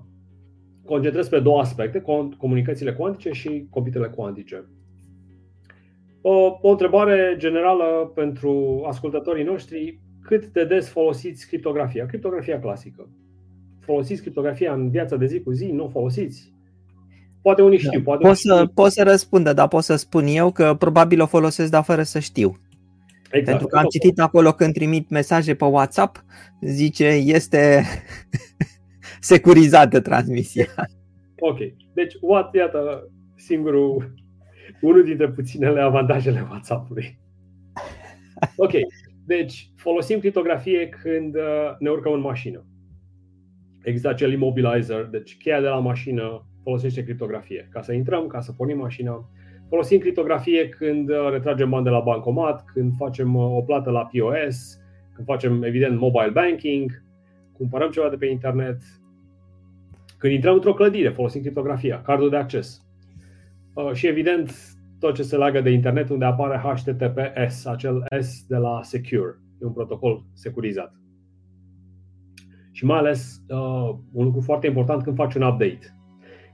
concentrez pe două aspecte, comunicațiile cuantice și computerele cuantice. O, o întrebare generală pentru ascultătorii noștri, cât de des folosiți criptografia? Criptografia clasică. Folosiți criptografia în viața de zi cu zi? Nu folosiți? Poate unii da. știu. Poate pot, să, știu. pot să răspundă, dar pot să spun eu că probabil o folosesc, dar fără să știu. Exact. Pentru că am citit acolo când trimit mesaje pe WhatsApp, zice este securizată transmisia. Ok. Deci, what, iată, singurul, unul dintre puținele avantajele WhatsApp-ului. Ok. Deci, folosim criptografie când uh, ne urcăm în mașină. Există acel immobilizer, deci cheia de la mașină folosește criptografie. Ca să intrăm, ca să pornim mașina, Folosim criptografie când uh, retragem bani de la bancomat, când facem uh, o plată la POS, când facem, evident, mobile banking, cumpărăm ceva de pe internet. Când intrăm într-o clădire, folosim criptografia, cardul de acces. Uh, și, evident, tot ce se leagă de internet, unde apare HTTPS, acel S de la Secure, e un protocol securizat. Și mai ales, un lucru foarte important când faci un update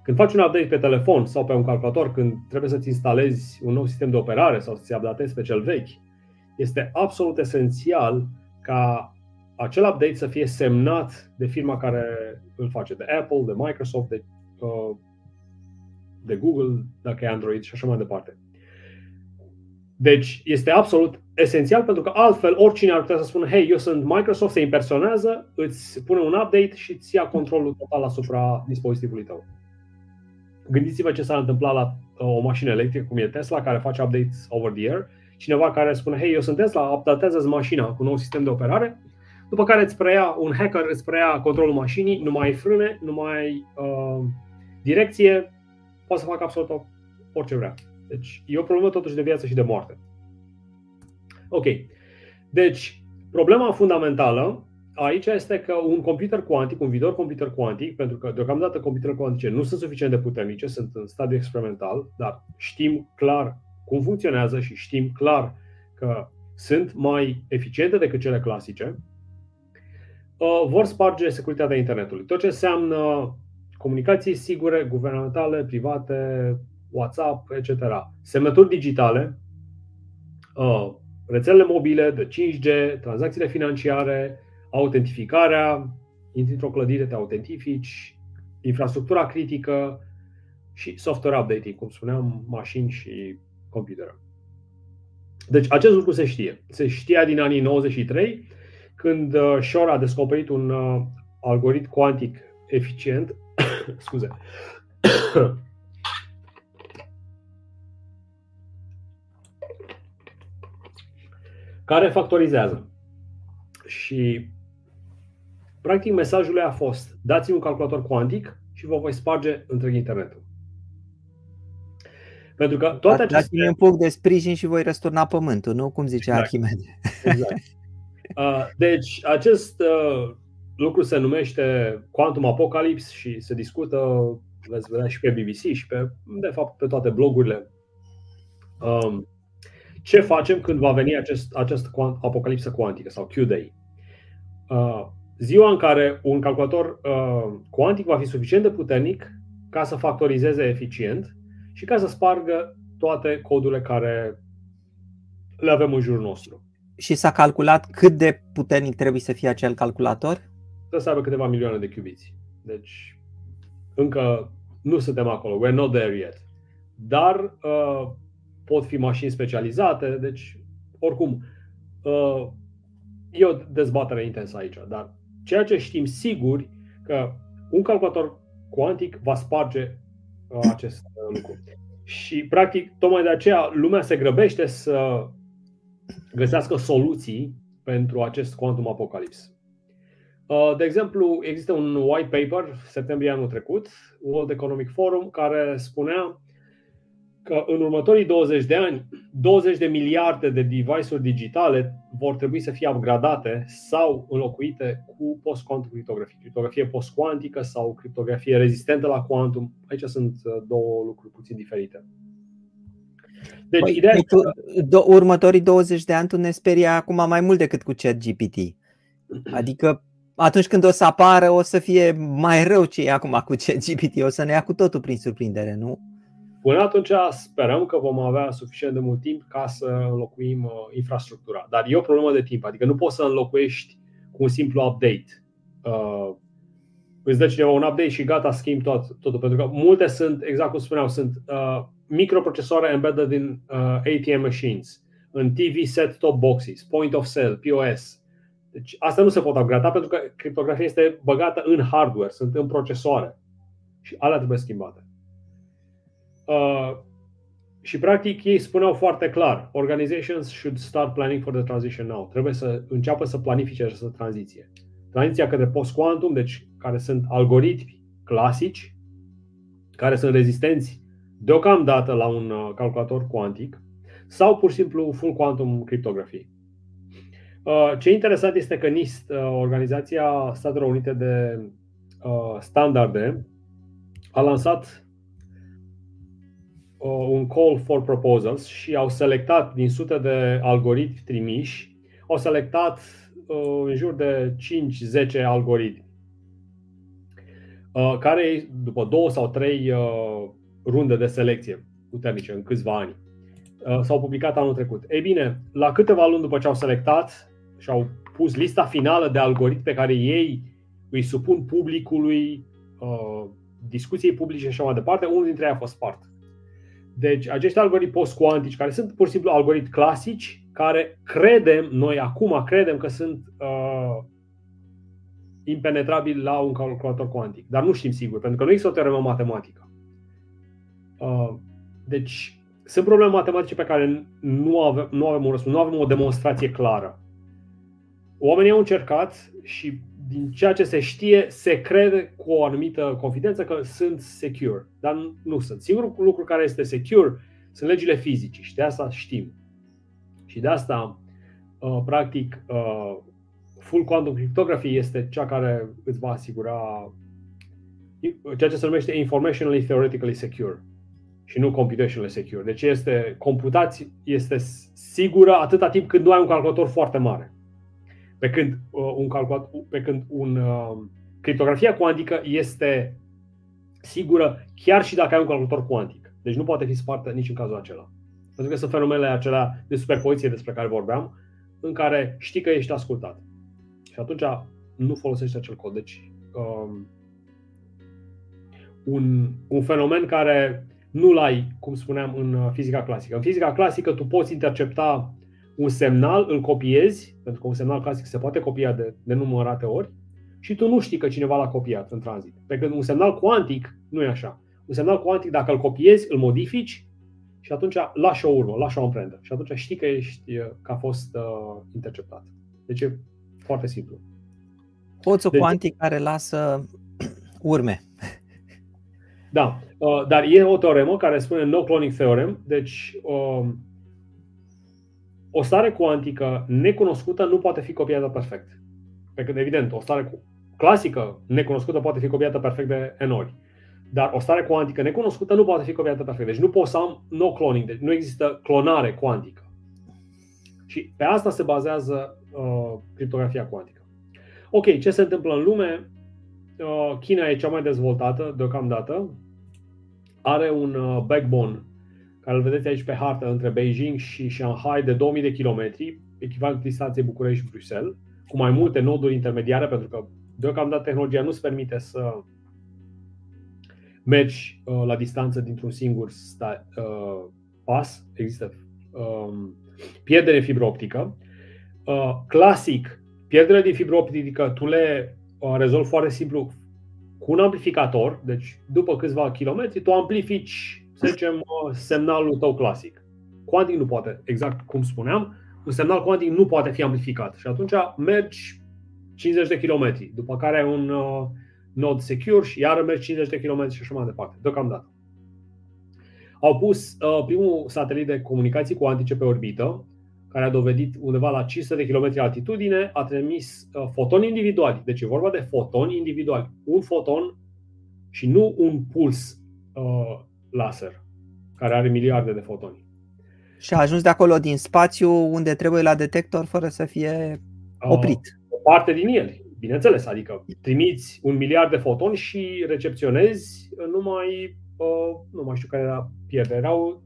când faci un update pe telefon sau pe un calculator, când trebuie să-ți instalezi un nou sistem de operare sau să-ți updatezi pe cel vechi, este absolut esențial ca acel update să fie semnat de firma care îl face, de Apple, de Microsoft, de, uh, de Google, dacă e Android și așa mai departe. Deci este absolut esențial pentru că altfel oricine ar putea să spună hei, eu sunt Microsoft, se impersonează, îți pune un update și îți ia controlul total asupra dispozitivului tău. Gândiți-vă ce s-ar întâmpla la uh, o mașină electrică, cum e Tesla, care face updates over the air, cineva care spune, hei, eu sunt Tesla, updatează mașina cu un nou sistem de operare, după care îți preia, un hacker îți preia controlul mașinii, nu mai ai frâne, nu mai ai uh, direcție, poate să facă absolut orice vrea. Deci e o problemă totuși de viață și de moarte. Ok. Deci, problema fundamentală aici este că un computer cuantic, un viitor computer cuantic, pentru că deocamdată computerele cuantice nu sunt suficient de puternice, sunt în stadiu experimental, dar știm clar cum funcționează și știm clar că sunt mai eficiente decât cele clasice, uh, vor sparge securitatea internetului. Tot ce înseamnă comunicații sigure, guvernamentale, private, WhatsApp, etc. Semnături digitale, uh, rețelele mobile de 5G, tranzacțiile financiare, autentificarea, intri într-o clădire, te autentifici, infrastructura critică și software updating, cum spuneam, mașini și computer. Deci acest lucru se știe. Se știa din anii 93, când uh, Shor a descoperit un uh, algoritm cuantic eficient, scuze, care factorizează. Și Practic, mesajul lui a fost dați-mi un calculator cuantic și vă voi sparge întreg internetul. Pentru că toate aceste... Dați-mi un punct de sprijin și voi răsturna pământul, nu? Cum zicea exact. Arhimede. Exact. Uh, deci, acest uh, lucru se numește Quantum Apocalypse și se discută, veți vedea și pe BBC și pe, de fapt, pe toate blogurile. Um, ce facem când va veni acest, acest apocalipsă cuantică sau Q-Day? Uh, ziua în care un calculator uh, cuantic va fi suficient de puternic ca să factorizeze eficient și ca să spargă toate codurile care le avem în jurul nostru. Și s-a calculat cât de puternic trebuie să fie acel calculator? Trebuie să aibă câteva milioane de cubiți. Deci, încă nu suntem acolo. We're not there yet. Dar uh, pot fi mașini specializate, deci, oricum, uh, e o dezbatere intensă aici. Dar ceea ce știm sigur că un calculator cuantic va sparge uh, acest uh, lucru. Și, practic, tocmai de aceea lumea se grăbește să găsească soluții pentru acest quantum apocalypse. Uh, de exemplu, există un white paper, septembrie anul trecut, World Economic Forum, care spunea că în următorii 20 de ani, 20 de miliarde de device-uri digitale vor trebui să fie upgradate sau înlocuite cu post-quantum criptografie. Criptografie post-quantică sau criptografie rezistentă la quantum. Aici sunt uh, două lucruri puțin diferite. Deci, păi, ideea tu, do, următorii 20 de ani tu ne sperie acum mai mult decât cu ChatGPT. Adică atunci când o să apară o să fie mai rău ce e acum cu ChatGPT, o să ne ia cu totul prin surprindere, nu? Până atunci sperăm că vom avea suficient de mult timp ca să înlocuim uh, infrastructura. Dar e o problemă de timp, adică nu poți să înlocuiești cu un simplu update. Uh, îți dă cineva un update și gata, schimbi tot, totul. Pentru că multe sunt, exact cum spuneau, sunt uh, microprocesoare embedded in uh, ATM machines, în TV set-top boxes, point of sale, POS. Deci asta nu se pot upgrada pentru că criptografia este băgată în hardware, sunt în procesoare. Și alea trebuie schimbate. Uh, și practic ei spuneau foarte clar, organizations should start planning for the transition now. Trebuie să înceapă să planifice această tranziție. Tranziția către post-quantum, deci care sunt algoritmi clasici, care sunt rezistenți deocamdată la un uh, calculator cuantic, sau pur și simplu full quantum criptografie. Uh, ce interesant este că NIST, Organizația Statelor Unite de Standarde, a lansat Uh, un call for proposals și au selectat din sute de algoritmi trimiși, au selectat uh, în jur de 5-10 algoritmi uh, care după două sau trei runde de selecție puternice în câțiva ani s-au publicat anul trecut. Ei bine, la câteva luni după ce au selectat și au pus lista finală de algoritmi pe care ei îi supun publicului, discuției publice și așa mai departe, unul dintre ei a fost spart. Deci acești algoritmi post-cuantici, care sunt pur și simplu algoritmi clasici, care credem, noi acum credem că sunt uh, impenetrabili la un calculator cuantic. Dar nu știm sigur, pentru că nu există o teoremă matematică. Uh, deci sunt probleme matematice pe care nu avem, nu avem un răspuns, nu avem o demonstrație clară. Oamenii au încercat și din ceea ce se știe, se crede cu o anumită confidență că sunt secure, dar nu sunt. Singurul lucru care este secure sunt legile fizice și de asta știm. Și de asta, uh, practic, uh, full quantum cryptography este cea care îți va asigura ceea ce se numește informationally theoretically secure și nu computationally secure. Deci este computație este sigură atâta timp cât nu ai un calculator foarte mare. Pe când, uh, un calculat, pe când un, uh, criptografia cuantică este sigură chiar și dacă ai un calculator cuantic. Deci nu poate fi spartă nici în cazul acela. Pentru că sunt fenomenele acelea de superpoziție despre care vorbeam, în care știi că ești ascultat. Și atunci nu folosești acel cod. Deci, um, un, un fenomen care nu-l ai, cum spuneam, în fizica clasică. În fizica clasică tu poți intercepta un semnal, îl copiezi, pentru că un semnal clasic se poate copia de, de numărate ori, și tu nu știi că cineva l-a copiat în tranzit. Pe când un semnal cuantic nu e așa. Un semnal cuantic, dacă îl copiezi, îl modifici și atunci lași o urmă, lași o amprentă. Și atunci știi că, ești, că a fost uh, interceptat. Deci e foarte simplu. Hoțul deci, cuantic care lasă urme. Da. Uh, dar e o teoremă care spune no cloning theorem, deci uh, o stare cuantică necunoscută nu poate fi copiată perfect. Pe când, evident, o stare clasică necunoscută poate fi copiată perfect de n ori. Dar o stare cuantică necunoscută nu poate fi copiată perfect. Deci nu pot să am no cloning, deci nu există clonare cuantică. Și pe asta se bazează uh, criptografia cuantică. Ok, ce se întâmplă în lume? Uh, China e cea mai dezvoltată deocamdată. Are un uh, backbone care îl vedeți aici pe hartă între Beijing și Shanghai de 2000 de kilometri, echivalent distanței București-Bruxelles, cu mai multe noduri intermediare, pentru că deocamdată tehnologia nu îți permite să mergi uh, la distanță dintr-un singur sta, uh, pas. Există um, pierdere fibră optică. Uh, clasic, pierderea din fibră optică tu le uh, rezolvi foarte simplu cu un amplificator, deci după câțiva kilometri, tu amplifici, să zicem, uh, semnalul tău clasic. Quantic nu poate, exact cum spuneam, un semnal cuantic nu poate fi amplificat și atunci mergi 50 de kilometri, după care ai un uh, nod secure și iară mergi 50 de kilometri și așa mai departe, deocamdată. Au pus uh, primul satelit de comunicații cuantice pe orbită, care a dovedit undeva la 500 de km altitudine, a trimis uh, fotoni individuali. Deci e vorba de fotoni individuali. Un foton și nu un puls uh, laser, care are miliarde de fotoni. Și a ajuns de acolo din spațiu unde trebuie la detector fără să fie uh, oprit. Uh, o parte din el, bineînțeles. Adică trimiți un miliard de fotoni și recepționezi numai, uh, nu mai știu care era pierdere, erau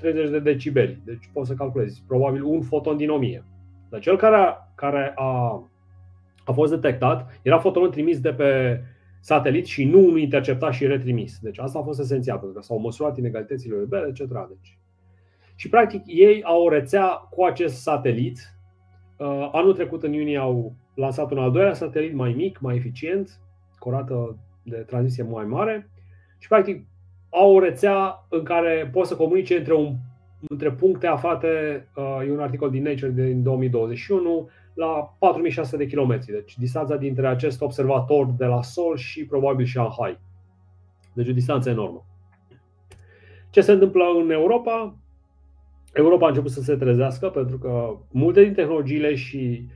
20-30 de decibeli. Deci poți să calculezi, probabil un foton din 1000. Dar cel care a, care a, a fost detectat era fotonul trimis de pe satelit și nu unul interceptat și retrimis. Deci asta a fost esențial, pentru că s-au măsurat inegalitățile URB, etc. Deci. Și practic ei au o rețea cu acest satelit. Uh, anul trecut, în iunie, au lansat un al doilea satelit mai mic, mai eficient, cu o rată de tranziție mai mare. Și practic au o rețea în care poți să comunice între, un, între puncte aflate, uh, e un articol din Nature din 2021, la 4600 de kilometri. Deci distanța dintre acest observator de la Sol și probabil Shanghai. Deci o distanță enormă. Ce se întâmplă în Europa? Europa a început să se trezească pentru că multe din tehnologiile și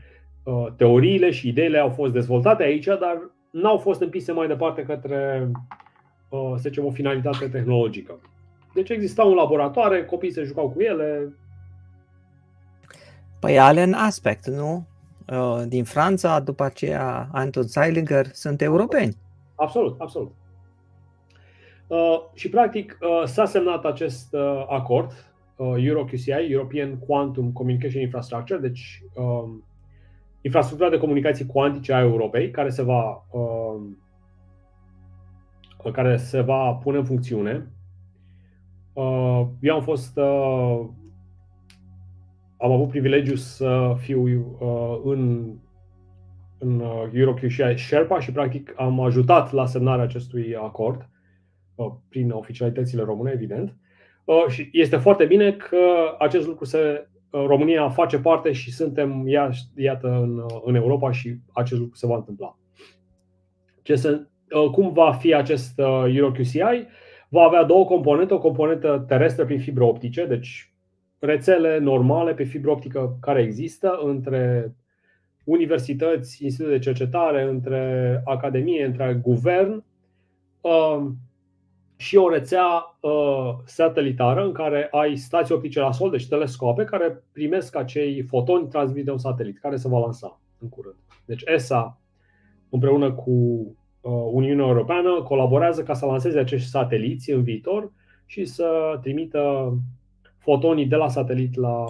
uh, teoriile și ideile au fost dezvoltate aici, dar n-au fost împise mai departe către Uh, să zicem, o finalitate tehnologică. Deci exista un laboratoare, copiii se jucau cu ele. Păi Allen Aspect, nu? Uh, din Franța, după aceea Anton Zeilinger, sunt europeni. Absolut, absolut. Uh, și practic s-a semnat acest acord, EuroQCI, European Quantum Communication Infrastructure, deci um, infrastructura de comunicații cuantice a Europei, care se va um, care se va pune în funcțiune. Uh, eu am fost uh, am avut privilegiu să fiu uh, în în EuroQCI Sherpa și practic am ajutat la semnarea acestui acord prin oficialitățile române, evident. Și este foarte bine că acest lucru se România face parte și suntem iată în, în Europa și acest lucru se va întâmpla. Ce se Uh, cum va fi acest uh, EuroQCI? Va avea două componente, o componentă terestră prin fibre optice, deci rețele normale pe fibră optică care există între universități, institute de cercetare, între academie, între guvern um, și o rețea uh, satelitară în care ai stații optice la sol, deci telescope, care primesc acei fotoni transmit de un satelit, care se va lansa în curând. Deci ESA împreună cu Uh, Uniunea Europeană colaborează ca să lanseze acești sateliți în viitor și să trimită fotonii de la satelit la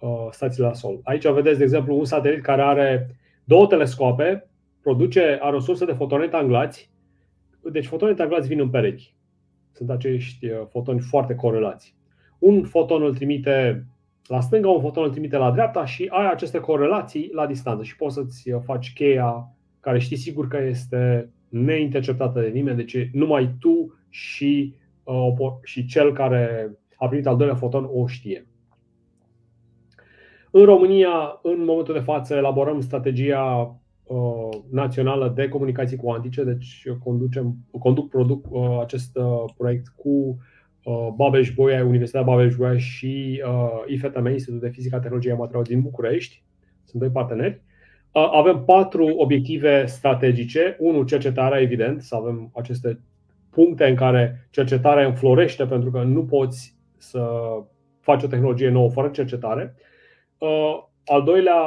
uh, stațiile la sol. Aici vedeți, de exemplu, un satelit care are două telescope, produce, are o sursă de fotoni retanglați. Deci fotonii retanglați vin în perechi. Sunt acești uh, fotoni foarte corelați. Un foton îl trimite la stânga, un foton îl trimite la dreapta și ai aceste corelații la distanță și poți să-ți faci cheia care știi sigur că este neinterceptată de nimeni, deci numai tu și, uh, și cel care a primit al doilea foton o știe. În România, în momentul de față, elaborăm strategia națională de comunicații cuantice, deci conducem, conduc produc acest proiect cu Babeș Boia, Universitatea Babeș Boia și IFTM, Institutul de Fizică, Tehnologie Material din București. Sunt doi parteneri. Avem patru obiective strategice. Unul, cercetarea, evident, să avem aceste puncte în care cercetarea înflorește, pentru că nu poți să faci o tehnologie nouă fără cercetare. Al doilea,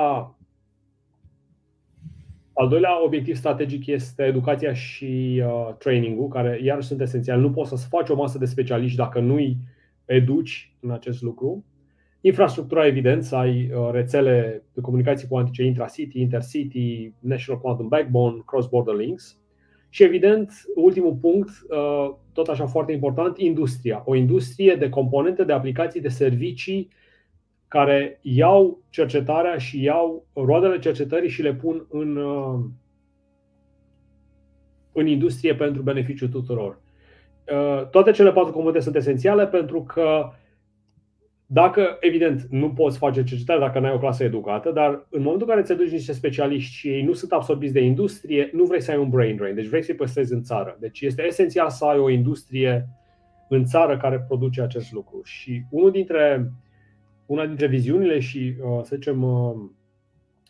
al doilea obiectiv strategic este educația și uh, trainingul, care iar sunt esențiali. Nu poți să faci o masă de specialiști dacă nu-i educi în acest lucru. Infrastructura, evident, să ai uh, rețele de comunicații cuantice intra-city, intercity, National Quantum Backbone, cross-border links. Și, evident, ultimul punct, uh, tot așa foarte important, industria. O industrie de componente, de aplicații, de servicii care iau cercetarea și iau roadele cercetării și le pun în, uh, în industrie pentru beneficiul tuturor. Uh, toate cele patru componente sunt esențiale pentru că dacă, evident, nu poți face cercetare dacă nu ai o clasă educată, dar în momentul în care ți duci niște specialiști și ei nu sunt absorbiți de industrie, nu vrei să ai un brain drain, deci vrei să-i păstrezi în țară. Deci este esențial să ai o industrie în țară care produce acest lucru. Și unul dintre una dintre viziunile și, uh, să zicem, uh,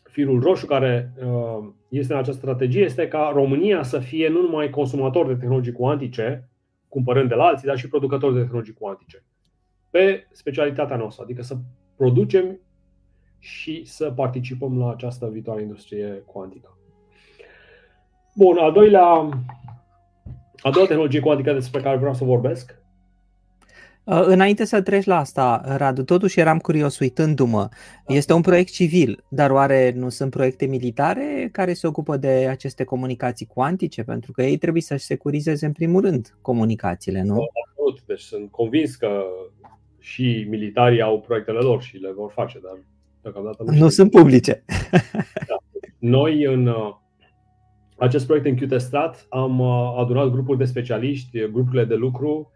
firul roșu care uh, este în această strategie este ca România să fie nu numai consumator de tehnologii cuantice, cumpărând de la alții, dar și producător de tehnologii cuantice. Pe specialitatea noastră, adică să producem și să participăm la această viitoare industrie cuantică. Bun, a doilea, a doua tehnologie cuantică despre care vreau să vorbesc Uh, înainte să treci la asta, Radu, totuși eram curios uitându-mă. Este un proiect civil, dar oare nu sunt proiecte militare care se ocupă de aceste comunicații cuantice? Pentru că ei trebuie să-și securizeze în primul rând comunicațiile, nu? Absolut, deci sunt convins că și militarii au proiectele lor și le vor face, dar deocamdată nu, nu sunt publice. Da. Noi în uh, acest proiect în Qtestat am uh, adunat grupuri de specialiști, grupurile de lucru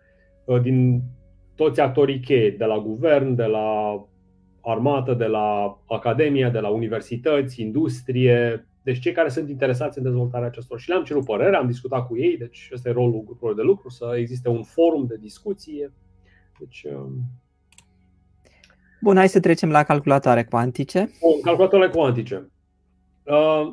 din toți actorii cheie, de la guvern, de la armată, de la academie, de la universități, industrie, deci cei care sunt interesați în dezvoltarea acestor. Și le-am cerut părere, am discutat cu ei, deci ăsta e rolul grupurilor de lucru, să existe un forum de discuție. Deci, um, Bun, hai să trecem la calculatoare cuantice. Bun, calculatoare cuantice. Uh,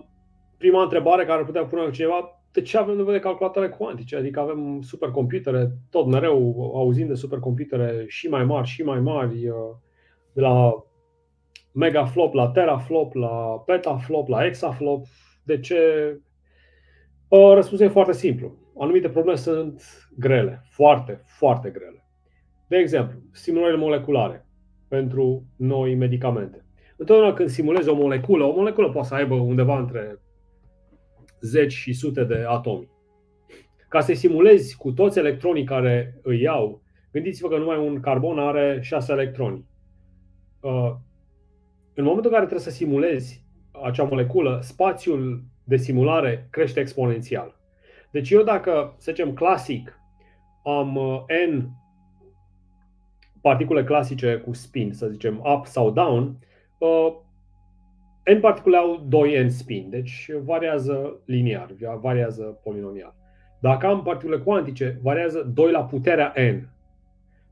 prima întrebare care ar putea pune cineva, de ce avem nevoie de calculatoare cuantice? Adică avem supercomputere, tot mereu auzim de supercomputere și mai mari și mai mari, uh, de la megaflop la teraflop, la petaflop, la exaflop. De ce? Uh, răspunsul e foarte simplu. Anumite probleme sunt grele, foarte, foarte grele. De exemplu, simulările moleculare pentru noi medicamente. Întotdeauna când simulezi o moleculă, o moleculă poate să aibă undeva între zeci și sute de atomi. Ca să simulezi cu toți electronii care îi iau, gândiți-vă că numai un carbon are 6 electroni. Uh, în momentul în care trebuie să simulezi acea moleculă, spațiul de simulare crește exponențial. Deci eu dacă, să zicem, clasic, am uh, N particule clasice cu spin, să zicem, up sau down, uh, N particule au 2 N spin, deci variază liniar, variază polinomial. Dacă am particule cuantice, variază 2 la puterea N.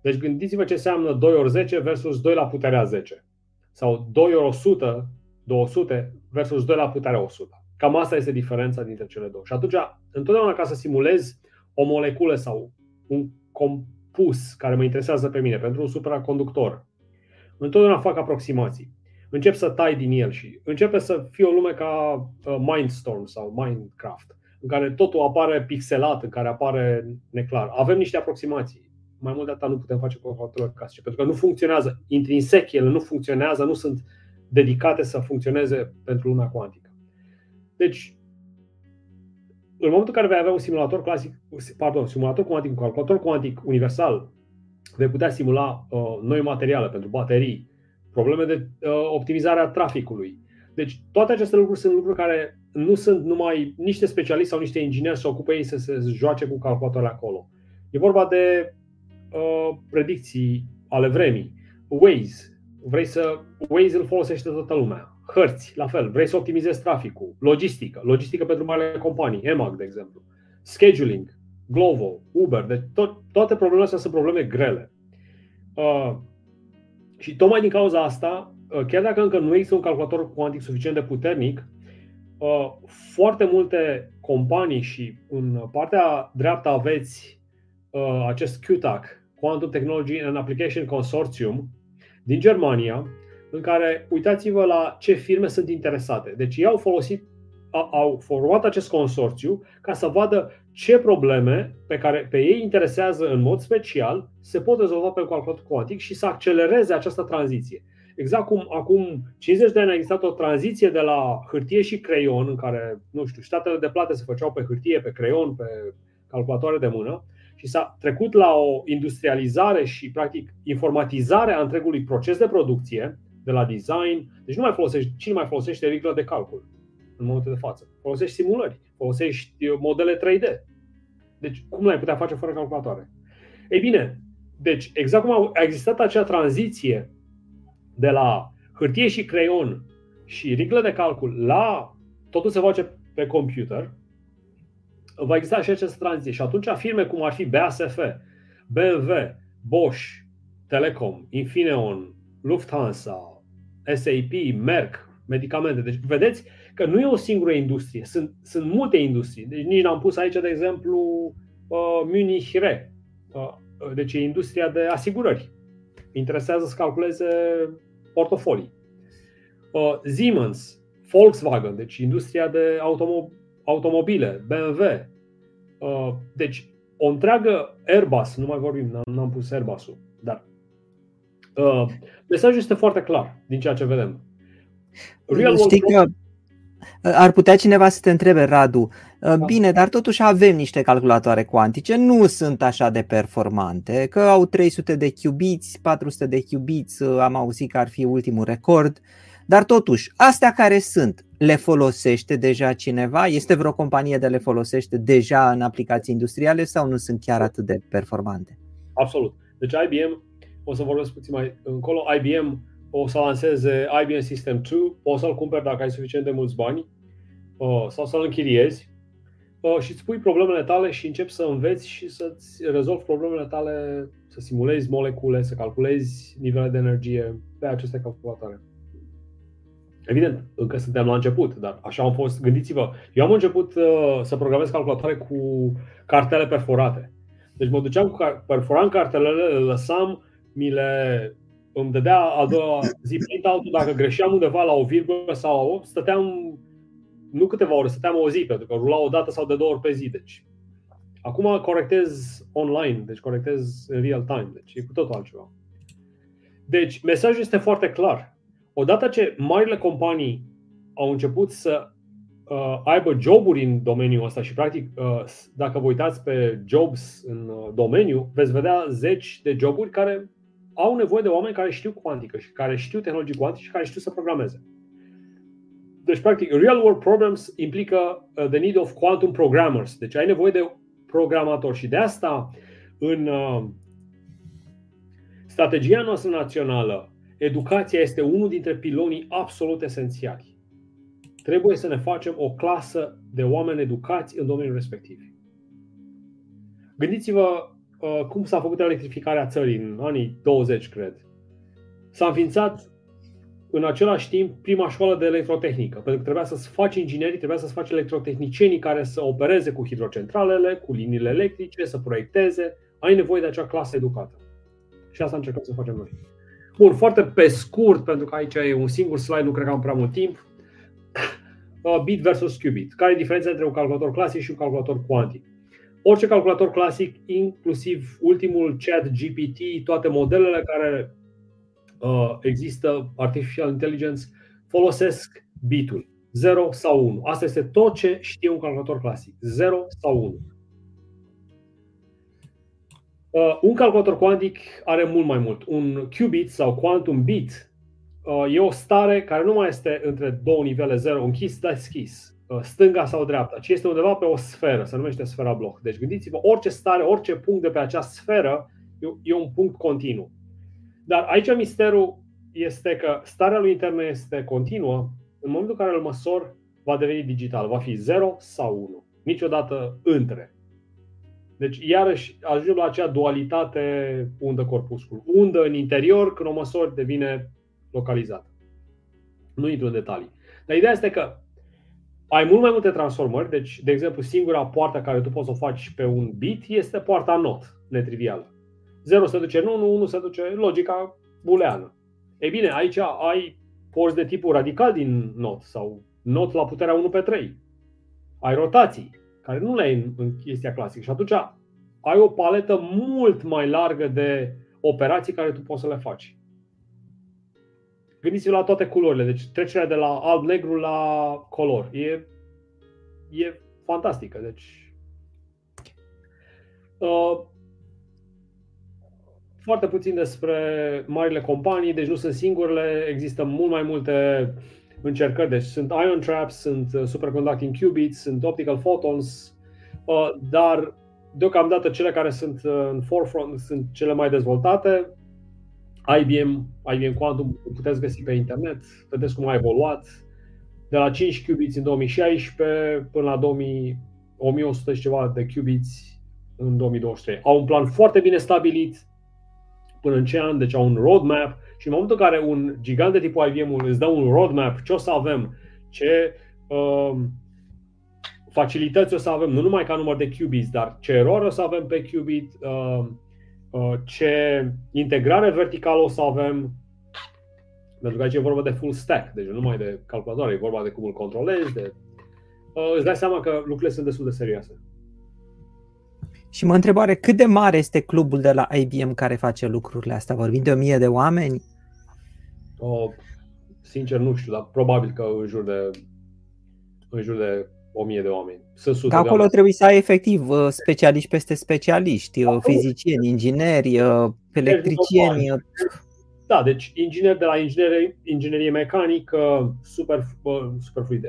Deci gândiți-vă ce înseamnă 2 ori 10 versus 2 la puterea 10. Sau 2 ori 100, 200 versus 2 la puterea 100. Cam asta este diferența dintre cele două. Și atunci, întotdeauna ca să simulezi o moleculă sau un compus care mă interesează pe mine pentru un supraconductor, întotdeauna fac aproximații încep să tai din el și începe să fie o lume ca uh, Mindstorm sau Minecraft, în care totul apare pixelat, în care apare neclar. Avem niște aproximații. Mai mult de atât nu putem face cu calculatoare clasice, pentru că nu funcționează. Intrinsec ele nu funcționează, nu sunt dedicate să funcționeze pentru lumea cuantică. Deci, în momentul în care vei avea un simulator clasic, pardon, simulator cuantic, un calculator cuantic universal, vei putea simula uh, noi materiale pentru baterii, probleme de uh, optimizare a traficului. Deci toate aceste lucruri sunt lucruri care nu sunt numai niște specialiști sau niște ingineri să ocupă ei să se joace cu calculatoarele acolo. E vorba de uh, predicții ale vremii. Waze. Vrei să Waze îl folosește toată lumea. Hărți, la fel, vrei să optimizezi traficul, logistică, logistică pentru marile companii, EMAG, de exemplu, scheduling, Glovo, Uber, deci tot, toate problemele astea sunt probleme grele. Uh, și tocmai din cauza asta, uh, chiar dacă încă nu există un calculator cuantic suficient de puternic, uh, foarte multe companii și în partea dreaptă aveți uh, acest QTAC, Quantum Technology and Application Consortium, din Germania, în care uitați-vă la ce firme sunt interesate. Deci ei au folosit, au format acest consorțiu ca să vadă ce probleme pe care pe ei interesează în mod special se pot rezolva pe calculator cuantic și să accelereze această tranziție. Exact cum acum 50 de ani a existat o tranziție de la hârtie și creion, în care, nu știu, statele de plată se făceau pe hârtie, pe creion, pe calculatoare de mână, și s-a trecut la o industrializare și, practic, informatizare a întregului proces de producție, de la design. Deci nu mai folosești, cine mai folosește riglă de calcul în momentul de față? Folosești simulări, folosești uh, modele 3D. Deci cum l-ai putea face fără calculatoare? Ei bine, deci exact cum a existat acea tranziție de la hârtie și creion și riglă de calcul la totul se face pe computer, va exista și această tranziție. Și atunci firme cum ar fi BASF, BMW, Bosch, Telecom, Infineon, Lufthansa, SAP, Merck, medicamente. Deci vedeți că nu e o singură industrie, sunt, sunt multe industrii. Deci nici n-am pus aici, de exemplu, uh, Munich Re. Uh, deci e industria de asigurări. Interesează să calculeze portofolii. Uh, Siemens, Volkswagen, deci industria de automo- automobile, BMW. Uh, deci o întreagă Airbus, nu mai vorbim, n-am, n-am pus Airbus-ul, dar uh, mesajul este foarte clar din ceea ce vedem. Real Știi că ar putea cineva să te întrebe, Radu, da. bine, dar totuși avem niște calculatoare cuantice, nu sunt așa de performante, că au 300 de qubits, 400 de qubits, am auzit că ar fi ultimul record, dar totuși, astea care sunt, le folosește deja cineva? Este vreo companie de le folosește deja în aplicații industriale sau nu sunt chiar atât de performante? Absolut. Deci IBM, o să vorbesc puțin mai încolo, IBM o să lanseze IBM System 2, poți să-l cumperi dacă ai suficient de mulți bani uh, sau să-l închiriezi uh, și îți pui problemele tale și începi să înveți și să-ți rezolvi problemele tale, să simulezi molecule, să calculezi nivele de energie pe aceste calculatoare. Evident, încă suntem la început, dar așa am fost. Gândiți-vă, eu am început uh, să programez calculatoare cu cartele perforate. Deci mă duceam cu perforam cartelele, le lăsam, mi le îmi dădea a doua zi print dacă greșeam undeva la o virgulă sau la 8, stăteam nu câteva ore, stăteam o zi, pentru că rula o dată sau de două ori pe zi. Deci, acum corectez online, deci corectez în real time, deci e cu totul altceva. Deci, mesajul este foarte clar. Odată ce marile companii au început să uh, aibă joburi în domeniul ăsta și, practic, uh, dacă vă uitați pe jobs în uh, domeniu, veți vedea zeci de joburi care au nevoie de oameni care știu cuantică și care știu tehnologii cuantice și care știu să programeze. Deci, practic, real world problems implică uh, the need of quantum programmers. Deci ai nevoie de programatori și de asta în uh, strategia noastră națională, educația este unul dintre pilonii absolut esențiali. Trebuie să ne facem o clasă de oameni educați în domeniul respectiv. Gândiți-vă Uh, cum s-a făcut electrificarea țării în anii 20, cred. S-a înființat în același timp prima școală de electrotehnică, pentru că trebuia să-ți faci inginerii, trebuia să-ți faci electrotehnicienii care să opereze cu hidrocentralele, cu liniile electrice, să proiecteze. Ai nevoie de acea clasă educată. Și asta încercăm să facem noi. Bun, foarte pe scurt, pentru că aici e un singur slide, nu cred că am prea mult timp. Uh, bit versus qubit. Care e diferența între un calculator clasic și un calculator cuantic? Orice calculator clasic, inclusiv ultimul chat GPT, toate modelele care uh, există, artificial intelligence, folosesc bitul 0 sau 1. Asta este tot ce știe un calculator clasic, 0 sau 1. Uh, un calculator cuantic are mult mai mult. Un qubit sau quantum bit uh, e o stare care nu mai este între două nivele 0, închis, deschis. Uh, stânga sau dreapta, ci este undeva pe o sferă, se numește sfera Bloch. Deci gândiți-vă, orice stare, orice punct de pe acea sferă e un punct continuu. Dar aici misterul este că starea lui internă este continuă în momentul în care îl măsor, va deveni digital. Va fi 0 sau 1. Niciodată între. Deci, iarăși, ajungem la acea dualitate undă-corpuscul. Undă în interior, când o măsori, devine localizată. Nu intru în detalii. Dar ideea este că ai mult mai multe transformări, deci, de exemplu, singura poartă care tu poți să o faci pe un bit este poarta NOT, netrivială. 0 se duce în 1, 1 se duce logica booleană. Ei bine, aici ai porți de tipul radical din NOT sau NOT la puterea 1 pe 3. Ai rotații, care nu le ai în, în chestia clasică și atunci ai o paletă mult mai largă de operații care tu poți să le faci. Gândiți-vă la toate culorile, deci trecerea de la alb-negru la color. E, e fantastică. Deci, uh, foarte puțin despre marile companii, deci nu sunt singurele, există mult mai multe încercări. Deci sunt ion traps, sunt uh, superconducting qubits, sunt optical photons, uh, dar deocamdată cele care sunt uh, în forefront sunt cele mai dezvoltate. IBM, IBM Quantum, puteți găsi pe internet, vedeți cum a evoluat. De la 5 qubits în 2016 până la 2000, 1100 și ceva de qubits în 2023. Au un plan foarte bine stabilit până în ce an, deci au un roadmap și în momentul în care un gigant de tipul IBM îți dă un roadmap, ce o să avem, ce uh, facilități o să avem, nu numai ca număr de qubits, dar ce erori o să avem pe qubit, uh, uh, ce integrare verticală o să avem, pentru că aici e vorba de full stack, deci nu numai de calculatoare, e vorba de cum îl controlezi, de, uh, îți dai seama că lucrurile sunt destul de serioase. Și mă întrebare, cât de mare este clubul de la IBM care face lucrurile astea? Vorbim de o mie de oameni? O, sincer nu știu, dar probabil că în jur de, în jur de o mie de oameni. Sunt sute acolo oameni. trebuie să ai efectiv uh, specialiști peste specialiști, uh, fizicieni, ingineri, uh, electricieni. Da, deci inginer de la inginerie, inginerie mecanică, super, super fluid,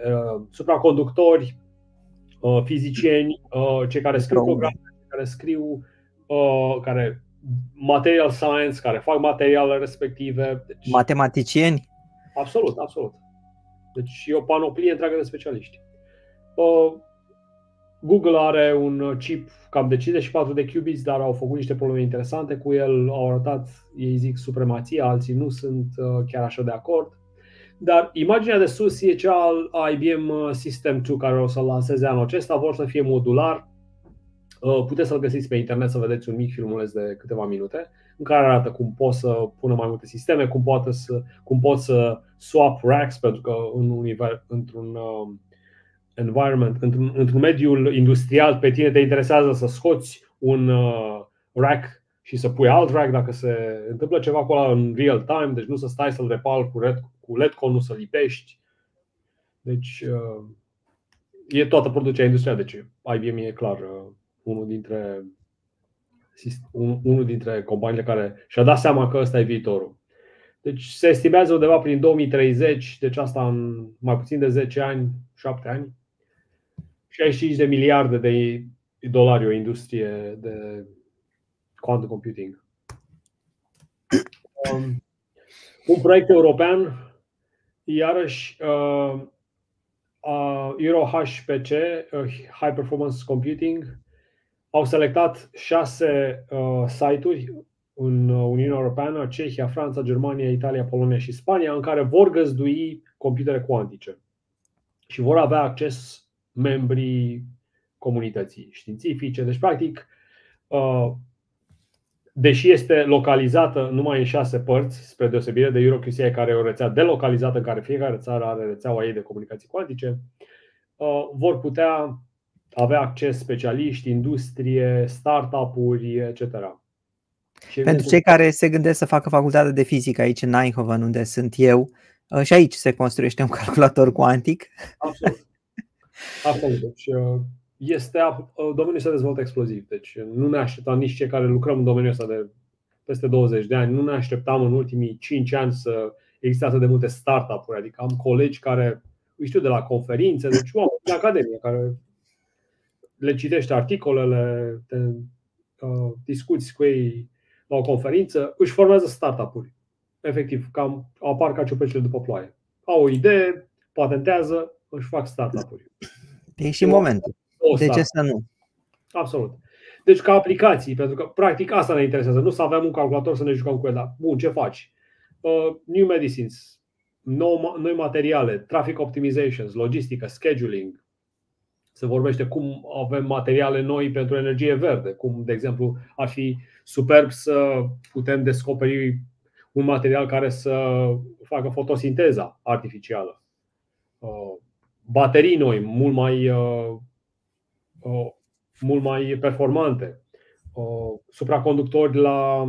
supraconductori, fizicieni, cei care scriu programe care scriu, uh, care material science, care fac materialele respective. Deci, Matematicieni? Absolut, absolut. Deci e o panoplie întreagă de specialiști. Uh, Google are un chip cam de 54 de qubits, dar au făcut niște probleme interesante cu el, au arătat, ei zic, supremația, alții nu sunt uh, chiar așa de acord. Dar imaginea de sus e cea al IBM uh, System 2 care o să lanseze anul acesta, vor să fie modular, Uh, puteți să-l găsiți pe internet să vedeți un mic filmuleț de câteva minute în care arată cum pot să pună mai multe sisteme, cum, poate să, cum pot să swap racks, pentru că în univers, într-un uh, environment, într-un, într-un mediu industrial, pe tine te interesează să scoți un uh, rack și să pui alt rack dacă se întâmplă ceva acolo în real time, deci nu să stai să-l repal cu, red, cu LEDCO, nu să lipești. Deci e toată producția industrială, deci IBM e clar unul dintre, unul dintre companiile care și-a dat seama că ăsta e viitorul. Deci se estimează undeva prin 2030, deci asta în mai puțin de 10 ani, 7 ani, 65 de miliarde de dolari o industrie de quantum computing. Um, un proiect european, iarăși uh, uh, EuroHPC, uh, High Performance Computing, au selectat șase uh, site-uri în Uniunea Europeană, Cehia, Franța, Germania, Italia, Polonia și Spania, în care vor găzdui computere cuantice și vor avea acces membrii comunității științifice. Deci, practic, uh, deși este localizată numai în șase părți, spre deosebire de EuroQCI, care e o rețea delocalizată în care fiecare țară are rețeaua ei de comunicații cuantice, uh, vor putea avea acces specialiști, industrie, startup-uri, etc. Și Pentru cei care se gândesc să facă facultatea de fizică aici în Eindhoven, unde sunt eu, uh, și aici se construiește un calculator cuantic. Absolut. Absolut. Deci, uh, este, uh, domeniul se dezvoltă exploziv. Deci nu ne așteptam nici cei care lucrăm în domeniul ăsta de peste 20 de ani, nu ne așteptam în ultimii 5 ani să existe atât de multe startup-uri. Adică am colegi care, știu, de la conferințe, deci oameni de academie care le citești articolele, te uh, discuți cu ei la o conferință, își formează startup-uri. Efectiv, cam apar ca ciupercile după ploaie. Au o idee, patentează, își fac startup-uri. E și momentul. De ce să nu? Absolut. Deci ca aplicații, pentru că practic asta ne interesează, nu să avem un calculator să ne jucăm cu el, dar bun, ce faci? Uh, new medicines, nou, noi materiale, traffic optimizations, logistică, scheduling. Se vorbește cum avem materiale noi pentru energie verde, cum, de exemplu, ar fi superb să putem descoperi un material care să facă fotosinteza artificială. Uh, baterii noi, mult mai, uh, mult mai performante. Supraconductori la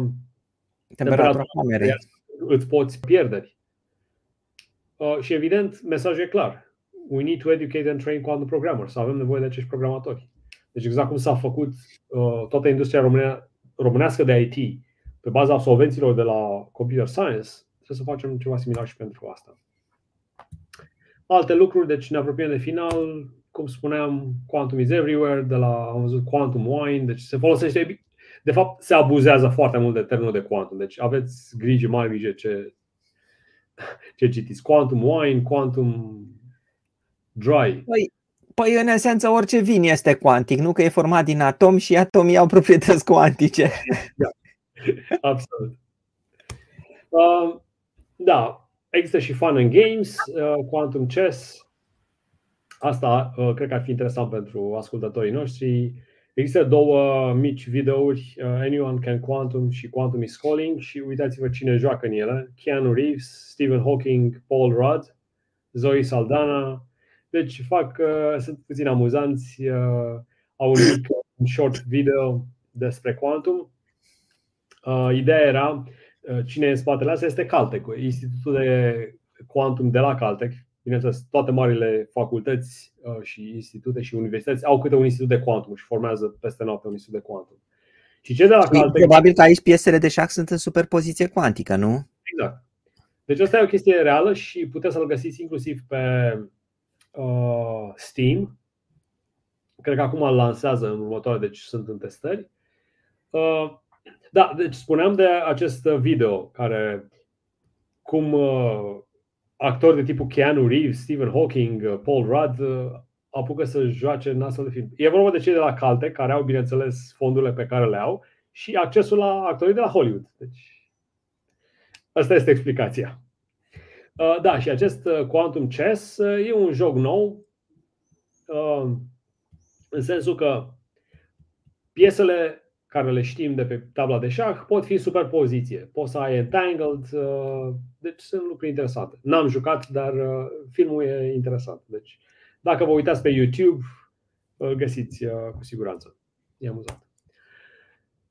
temperatura camerei. Îți poți pierderi. Și evident, mesajul e clar. We need to educate and train quantum programmers. Avem nevoie de acești programatori. Deci exact cum s-a făcut toată industria românească de IT pe baza absolvenților de la Computer Science, trebuie să facem ceva similar și pentru asta. Alte lucruri, deci ne apropiem de final, cum spuneam, Quantum is everywhere, de la, am văzut Quantum Wine, deci se folosește, de fapt se abuzează foarte mult de termenul de quantum, deci aveți grijă, mai grijă ce, ce citiți. Quantum Wine, Quantum Dry. Păi, păi în esență orice vin este cuantic, nu că e format din atomi și atomii au proprietăți cuantice. Da. Absolut. Uh, da, există și fun and games, uh, Quantum Chess. Asta uh, cred că ar fi interesant pentru ascultătorii noștri. Există două mici videouri, uh, Anyone Can Quantum și Quantum is Calling și uitați-vă cine joacă în ele. Keanu Reeves, Stephen Hawking, Paul Rudd, Zoe Saldana. Deci fac, uh, sunt puțin amuzanți, uh, au un mic un short video despre Quantum Uh, ideea era, uh, cine e în spatele asta este Caltech, Institutul de Quantum de la Caltech. Bineînțeles, toate marile facultăți uh, și institute și universități au câte un institut de quantum și formează peste noapte un institut de quantum. Și ce de la Caltech... Probabil că aici piesele de șah sunt în superpoziție cuantică, nu? Exact. Deci asta e o chestie reală și puteți să-l găsiți inclusiv pe uh, Steam. Cred că acum îl lansează în următoare, deci sunt în testări. Uh, da, deci spuneam de acest video care cum uh, actori de tipul Keanu Reeves, Stephen Hawking, uh, Paul Rudd uh, apucă să joace în astfel de film. E vorba de cei de la Calte, care au, bineînțeles, fondurile pe care le au și accesul la actorii de la Hollywood. Deci, asta este explicația. Da, și acest Quantum Chess e un joc nou, în sensul că piesele care le știm de pe tabla de șah pot fi superpoziție. Poți să ai entangled, uh, deci sunt lucruri interesante. N-am jucat, dar uh, filmul e interesant. Deci, dacă vă uitați pe YouTube, îl găsiți uh, cu siguranță. E amuzant.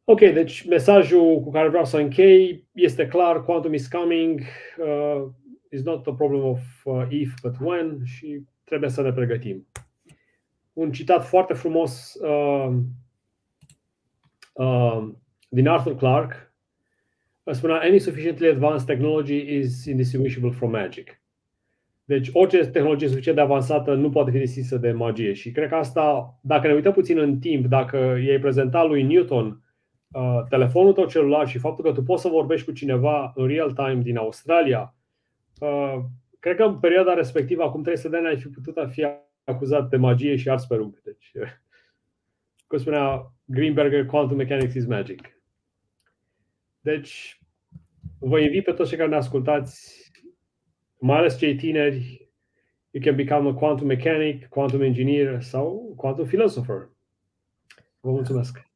Ok, deci mesajul cu care vreau să închei este clar, quantum is coming, uh, is not a problem of uh, if, but when și trebuie să ne pregătim. Un citat foarte frumos uh, Um, din Arthur Clarke, spunea Any sufficiently advanced technology is indistinguishable from magic. Deci orice tehnologie suficient de avansată nu poate fi distinsă de magie. Și cred că asta, dacă ne uităm puțin în timp, dacă i-ai prezentat lui Newton uh, telefonul tău celular și faptul că tu poți să vorbești cu cineva în real time din Australia, uh, cred că în perioada respectivă, acum 300 de ani, ai fi putut fi acuzat de magie și ars pe rug. Deci, cum spunea Greenberger, Quantum Mechanics is Magic. Deci, vă invit pe toți cei care ne ascultați, mai ales cei tineri, you can become a quantum mechanic, quantum engineer sau quantum philosopher. Vă mulțumesc!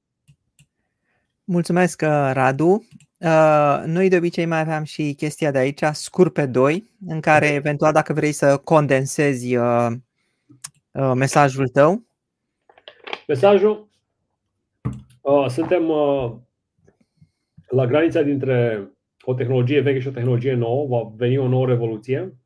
Mulțumesc, uh, Radu. Uh, noi de obicei mai aveam și chestia de aici, scurt pe doi, în care eventual dacă vrei să condensezi uh, mesajul tău. Mesajul Uh, suntem uh, la granița dintre o tehnologie veche și o tehnologie nouă, va veni o nouă revoluție.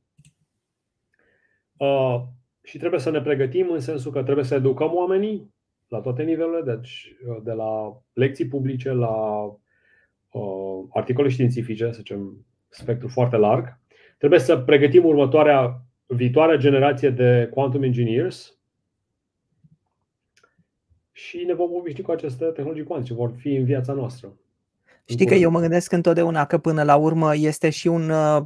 Uh, și trebuie să ne pregătim în sensul că trebuie să educăm oamenii la toate nivelurile, deci de la lecții publice la uh, articole științifice, să zicem, spectru foarte larg. Trebuie să pregătim următoarea, viitoarea generație de quantum engineers, și ne vom obișnui cu aceste tehnologii cuantice, vor fi în viața noastră. Știi că eu mă gândesc întotdeauna că până la urmă este și un uh,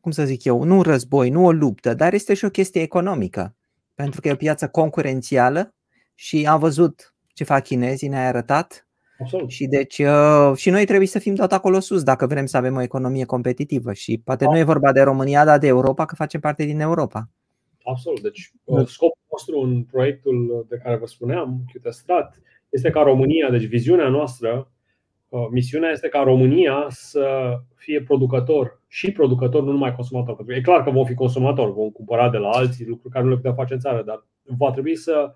cum să zic eu, nu un război, nu o luptă, dar este și o chestie economică. Pentru că e o piață concurențială și am văzut ce fac chinezii, ne-ai arătat. Absolut. Și deci uh, și noi trebuie să fim tot acolo sus dacă vrem să avem o economie competitivă și poate nu e vorba de România, dar de Europa, că facem parte din Europa. Absolut. Deci uh, scopul nostru în proiectul de care vă spuneam, Qtestrat, este ca România, deci viziunea noastră, uh, misiunea este ca România să fie producător și producător, nu numai consumator. Pentru că e clar că vom fi consumator, vom cumpăra de la alții lucruri care nu le putem face în țară, dar va trebui să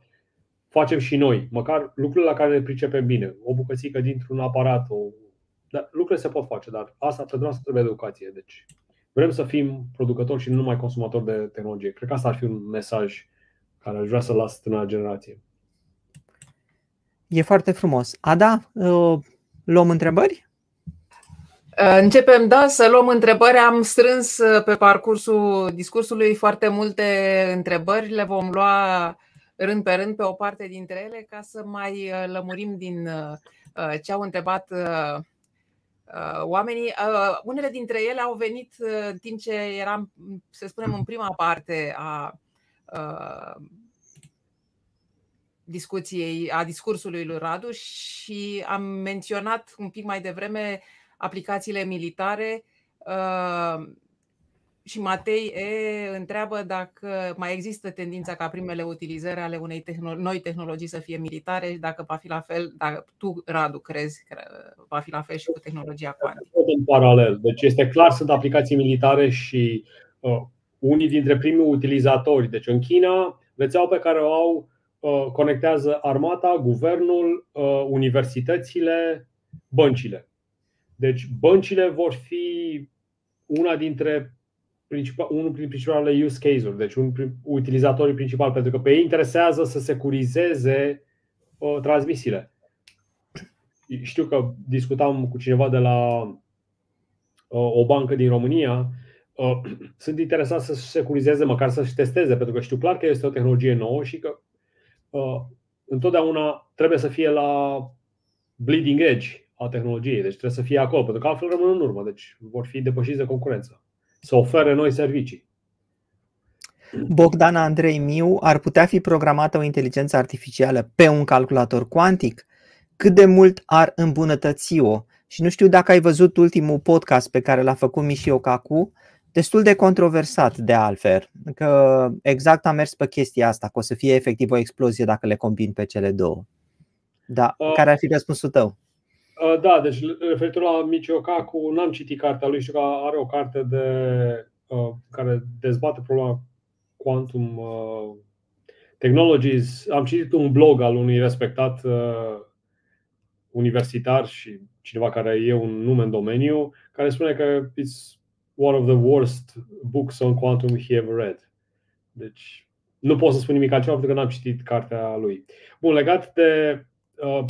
facem și noi, măcar lucrurile la care ne pricepem bine, o bucățică dintr-un aparat, o... dar lucrurile se pot face, dar asta pentru asta trebuie educație. Deci vrem să fim producători și nu numai consumatori de tehnologie. Cred că asta ar fi un mesaj care aș vrea să las tânăra generație. E foarte frumos. Ada, uh, luăm întrebări? Uh, începem, da, să luăm întrebări. Am strâns uh, pe parcursul discursului foarte multe întrebări. Le vom lua rând pe rând pe o parte dintre ele ca să mai lămurim din ce au întrebat oamenii. Unele dintre ele au venit în timp ce eram, să spunem, în prima parte a discuției, a discursului lui Radu și am menționat un pic mai devreme aplicațiile militare uh, și Matei E întreabă dacă mai există tendința ca primele utilizări ale unei tehno- noi tehnologii să fie militare și dacă va fi la fel, dacă tu, Radu, crezi că va fi la fel și cu tehnologia cuantică. În paralel. Deci este clar, sunt aplicații militare și uh, unii dintre primii utilizatori. Deci în China, rețeaua pe care o au Uh, conectează armata, guvernul, uh, universitățile, băncile. Deci băncile vor fi una dintre principal, unul din principalele use case-uri, deci un utilizatorii principal, pentru că pe ei interesează să securizeze uh, transmisiile. Știu că discutam cu cineva de la uh, o bancă din România, uh, sunt interesați să securizeze, măcar să-și testeze, pentru că știu clar că este o tehnologie nouă și că Uh, întotdeauna trebuie să fie la bleeding edge a tehnologiei, deci trebuie să fie acolo, pentru că altfel rămân în urmă, deci vor fi depășiți de concurență. Să ofere noi servicii. Bogdana Andrei Miu, ar putea fi programată o inteligență artificială pe un calculator cuantic? Cât de mult ar îmbunătăți-o? Și nu știu dacă ai văzut ultimul podcast pe care l-a făcut Mișio Kaku, destul de controversat de altfel, că exact am mers pe chestia asta, că o să fie efectiv o explozie dacă le combin pe cele două. Da, uh, care ar fi răspunsul tău? Uh, da, deci referitor la Michio Kaku, n-am citit cartea lui, știu că are o carte de, uh, care dezbate problema quantum uh, technologies. Am citit un blog al unui respectat uh, universitar și cineva care e un nume în domeniu, care spune că it's one of the worst books on quantum he ever read. Deci nu pot să spun nimic altceva pentru că n-am citit cartea lui. Bun, legat de uh,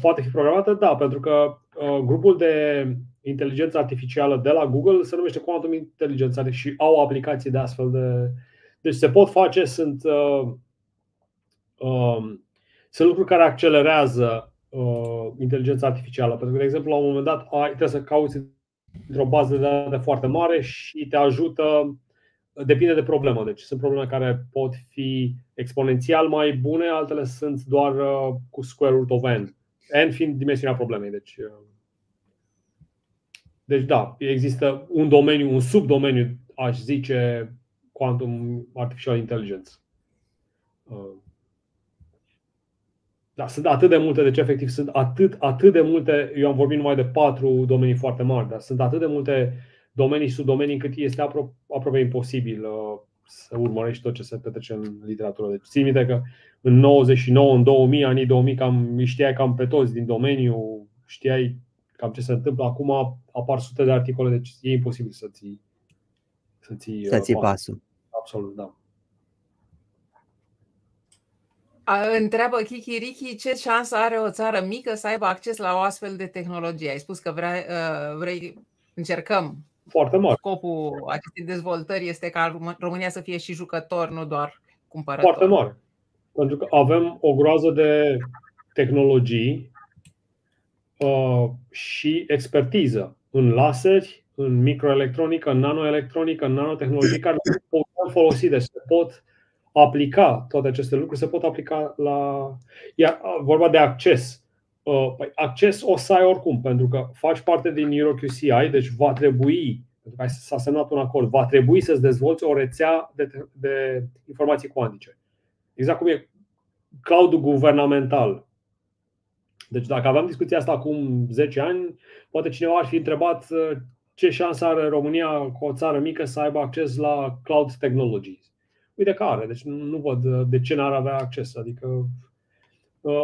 poate fi programată, da, pentru că uh, grupul de inteligență artificială de la Google se numește Quantum Intelligence și au aplicații de astfel de. Deci se pot face, sunt, uh, uh, sunt lucruri care accelerează uh, inteligența artificială. Pentru că, de exemplu, la un moment dat ai, trebuie să cauți într-o bază de date foarte mare și te ajută, depinde de problemă. Deci sunt probleme care pot fi exponențial mai bune, altele sunt doar uh, cu square root of n. n fiind dimensiunea problemei. Deci, uh, deci da, există un domeniu, un subdomeniu, aș zice, quantum artificial intelligence. Uh, da, sunt atât de multe, deci efectiv sunt atât, atât de multe, eu am vorbit numai de patru domenii foarte mari, dar sunt atât de multe domenii și subdomenii încât este apro- aproape imposibil uh, să urmărești tot ce se petrece în literatură. Deci țin minte că în 99, în 2000, anii 2000, cam știai cam pe toți din domeniu, știai cam ce se întâmplă. Acum apar sute de articole, deci e imposibil să ții, să ții, să ții uh, pasul. Absolut, da. Întreabă Kiki Riki ce șansă are o țară mică să aibă acces la o astfel de tehnologie. Ai spus că vrei, uh, vrei încercăm. Foarte mare. Scopul acestei dezvoltări este ca România să fie și jucător, nu doar cumpărător. Foarte mare. Pentru că avem o groază de tehnologii uh, și expertiză în laseri, în microelectronică, în nanoelectronică, în nanotehnologie care pot folosi, deci se pot aplica toate aceste lucruri, se pot aplica la. Iar vorba de acces. Păi acces o să ai oricum, pentru că faci parte din EuroQCI, deci va trebui, pentru că s-a semnat un acord, va trebui să-ți dezvolți o rețea de, de informații cuantice. Exact cum e cloudul guvernamental. Deci dacă aveam discuția asta acum 10 ani, poate cineva ar fi întrebat ce șansă are România cu o țară mică să aibă acces la cloud technologies. Uite că are, deci nu văd de ce n-ar avea acces. Adică uh,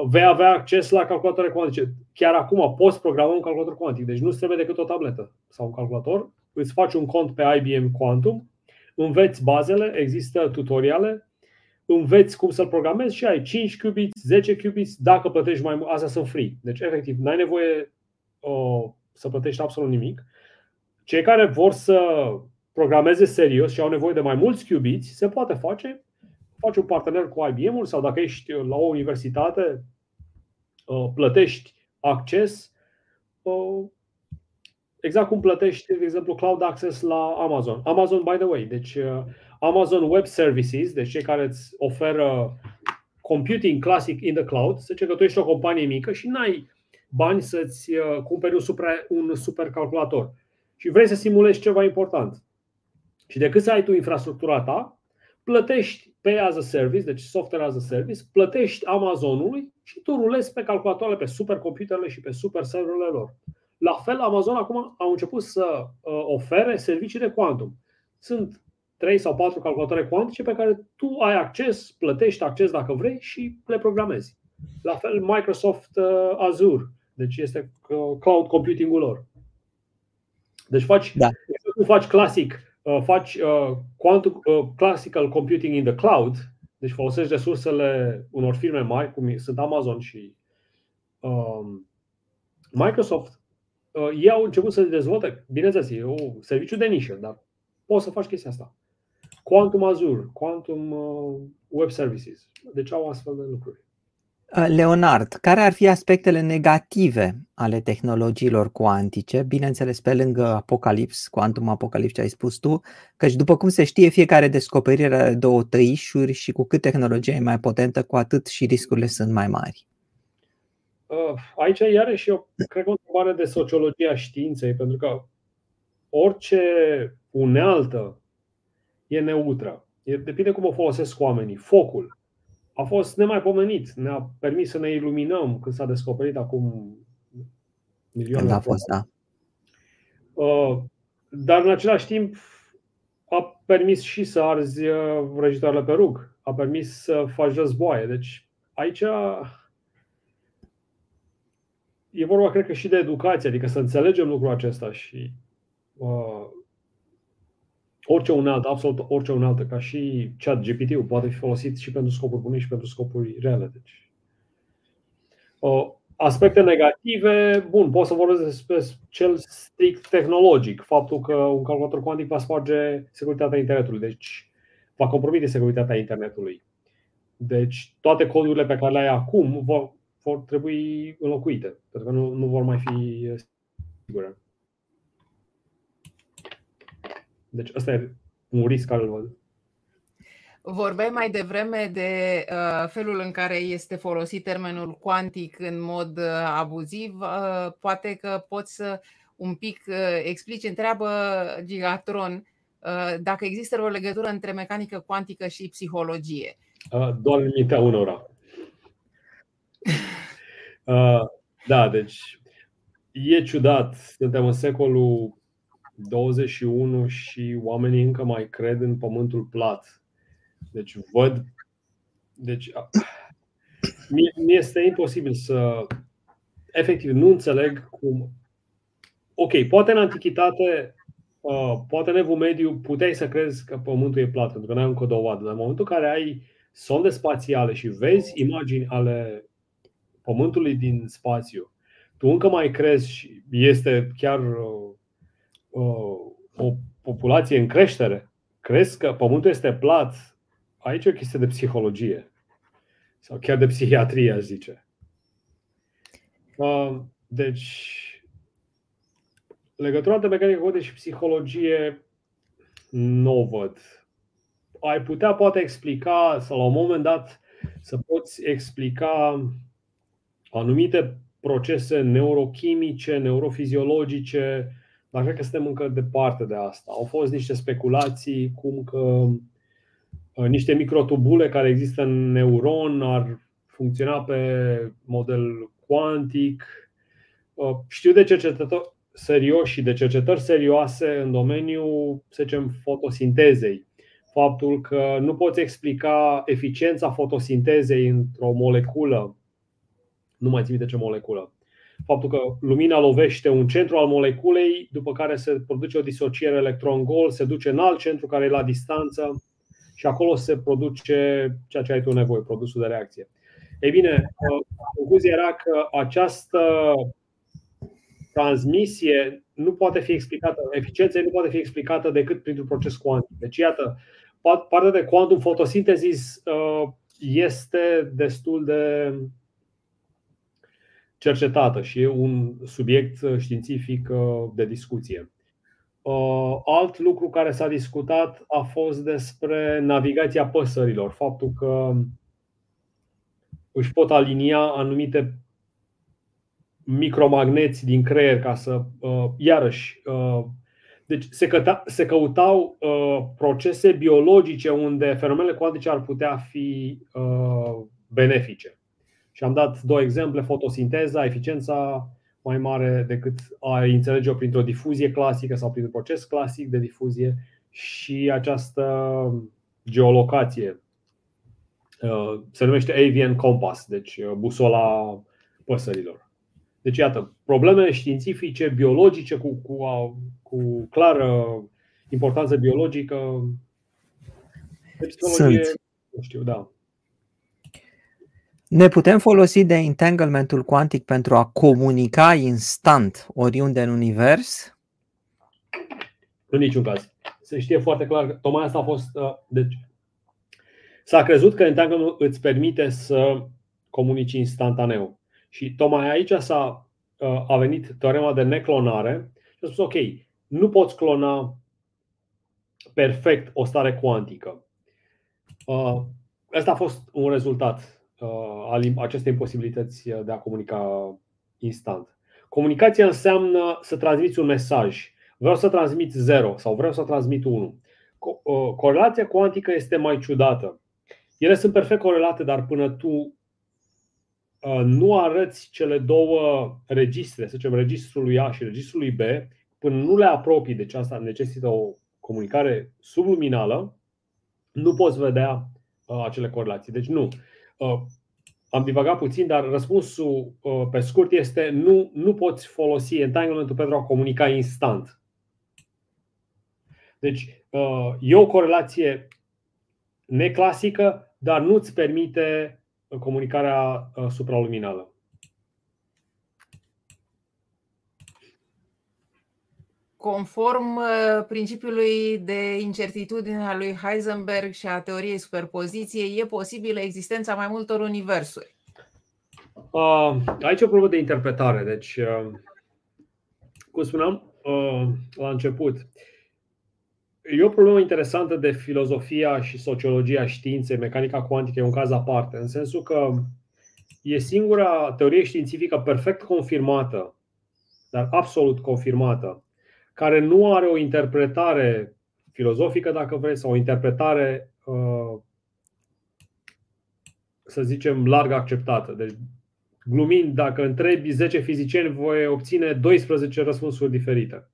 vei avea acces la calculatoare cuantice. Chiar acum poți programa un calculator cuantic, deci nu trebuie decât o tabletă sau un calculator. Îți faci un cont pe IBM Quantum, înveți bazele, există tutoriale, înveți cum să-l programezi și ai 5 qubits, 10 qubits, dacă plătești mai mult, astea sunt free. Deci, efectiv, n-ai nevoie uh, să plătești absolut nimic. Cei care vor să programeze serios și au nevoie de mai mulți qubits, se poate face. Faci un partener cu IBM-ul sau dacă ești la o universitate, uh, plătești acces uh, exact cum plătești, de exemplu, cloud access la Amazon. Amazon, by the way, deci uh, Amazon Web Services, deci cei care îți oferă computing classic in the cloud, să zice că tu ești o companie mică și n-ai bani să-ți cumperi un, super, un supercalculator și vrei să simulezi ceva important. Și decât să ai tu infrastructura ta, plătești pe as a service, deci software as a service, plătești Amazonului și tu rulezi pe calculatoarele, pe supercomputerele și pe super serverele lor. La fel, Amazon acum au început să uh, ofere servicii de quantum. Sunt 3 sau 4 calculatoare cuantice pe care tu ai acces, plătești acces dacă vrei și le programezi. La fel Microsoft uh, Azure, deci este uh, cloud computing-ul lor. Deci faci, da. tu faci clasic Uh, faci uh, quantum, uh, classical computing in the cloud, deci folosești resursele unor firme mari, cum sunt Amazon și um, Microsoft, uh, ei au început să dezvolte, bineînțeles, e un serviciu de nișă, dar poți să faci chestia asta. Quantum Azure, Quantum uh, Web Services. Deci au astfel de lucruri. Uh, Leonard, care ar fi aspectele negative ale tehnologiilor cuantice, bineînțeles pe lângă Apocalips, Quantum Apocalips ce ai spus tu, căci după cum se știe, fiecare descoperire are două tăișuri și cu cât tehnologia e mai potentă, cu atât și riscurile sunt mai mari. Uh, aici iarăși eu cred că o întrebare de sociologia științei, pentru că orice unealtă e neutră. E, depinde cum o folosesc oamenii. Focul a fost nemaipomenit. Ne-a permis să ne iluminăm când s-a descoperit acum milioane. Când a fost, da. Uh, dar în același timp a permis și să arzi uh, vrăjitoarele pe rug. A permis să faci războaie. Deci aici e vorba, cred că, și de educație, adică să înțelegem lucrul acesta și uh, orice unealtă, absolut orice unealtă, ca și chat GPT-ul, poate fi folosit și pentru scopuri bune și pentru scopuri reale. Deci, aspecte negative, bun, pot să vorbesc despre cel strict tehnologic, faptul că un calculator cuantic va sparge securitatea internetului, deci va compromite securitatea internetului. Deci toate codurile pe care le ai acum vor, vor trebui înlocuite, pentru că nu, nu vor mai fi sigure. Deci ăsta e un risc care îl văd. Vorbeai mai devreme de uh, felul în care este folosit termenul cuantic în mod uh, abuziv. Uh, poate că poți să un pic uh, explici, întreabă Gigatron, uh, dacă există o legătură între mecanică cuantică și psihologie. Uh, doar în mintea unora. Uh, da, deci e ciudat. Suntem în secolul 21 și oamenii încă mai cred în pământul plat. Deci văd. Deci mi este imposibil să. Efectiv, nu înțeleg cum. Ok, poate în antichitate, uh, poate în evul mediu, puteai să crezi că pământul e plat, pentru că n-ai încă o dovadă. Dar în momentul în care ai sonde spațiale și vezi imagini ale pământului din spațiu, tu încă mai crezi și este chiar uh, o populație în creștere, crezi că pământul este plat, aici e o chestie de psihologie sau chiar de psihiatrie, aș zice. Deci, legătura de mecanică cuantică și psihologie nu o văd. Ai putea poate explica sau la un moment dat să poți explica anumite procese neurochimice, neurofiziologice, dar cred că suntem încă departe de asta. Au fost niște speculații cum că uh, niște microtubule care există în neuron ar funcționa pe model cuantic. Uh, știu de cercetători serioși și de cercetări serioase în domeniul, să zicem, fotosintezei. Faptul că nu poți explica eficiența fotosintezei într-o moleculă, nu mai țin de ce moleculă, faptul că lumina lovește un centru al moleculei, după care se produce o disociere electron-gol, se duce în alt centru care e la distanță și acolo se produce ceea ce ai tu nevoie, produsul de reacție. Ei bine, concluzia era că această transmisie nu poate fi explicată, eficiența nu poate fi explicată decât printr-un proces cuantic. Deci, iată, partea de quantum photosynthesis uh, este destul de cercetată și e un subiect științific uh, de discuție. Uh, alt lucru care s-a discutat a fost despre navigația păsărilor, faptul că își pot alinia anumite micromagneți din creier ca să, uh, iarăși, deci se, căta, se căutau procese biologice unde fenomenele cuantice ar putea fi benefice. Și am dat două exemple, fotosinteza, eficiența mai mare decât a înțelege-o printr-o difuzie clasică sau printr-un proces clasic de difuzie și această geolocație. Uh, se numește Avian Compass, deci uh, busola păsărilor. Deci, iată, problemele științifice, biologice, cu, cu, cu clară importanță biologică, de psihologie, Sunt. nu știu, da. Ne putem folosi de entanglementul cuantic pentru a comunica instant oriunde în univers? În niciun caz. Se știe foarte clar că tocmai asta a fost. Uh, deci, s-a crezut că entanglement îți permite să comunici instantaneu. Și tocmai aici s-a, uh, a venit teorema de neclonare și a spus: OK, nu poți clona perfect o stare cuantică. Uh, asta a fost un rezultat Uh, aceste imposibilități de a comunica instant. Comunicația înseamnă să transmiți un mesaj. Vreau să transmit 0 sau vreau să transmit 1. Uh, corelația cuantică este mai ciudată. Ele sunt perfect corelate, dar până tu uh, nu arăți cele două registre, să zicem registrul lui A și registrul lui B, până nu le apropii, deci asta necesită o comunicare subluminală, nu poți vedea acele corelații. Deci nu. Uh, am divagat puțin, dar răspunsul uh, pe scurt este nu, nu poți folosi entanglementul pentru a comunica instant. Deci uh, e o corelație neclasică, dar nu îți permite comunicarea supraluminală. Conform uh, principiului de incertitudine a lui Heisenberg și a teoriei superpoziției, e posibilă existența mai multor universuri. Uh, aici e o problemă de interpretare. Deci, uh, cum spuneam la început, e o problemă interesantă de filozofia și sociologia științei, mecanica cuantică e un caz aparte, în sensul că e singura teorie științifică perfect confirmată, dar absolut confirmată, care nu are o interpretare filozofică, dacă vreți, sau o interpretare, uh, să zicem, larg acceptată. Deci, glumind, dacă întrebi 10 fizicieni, voi obține 12 răspunsuri diferite.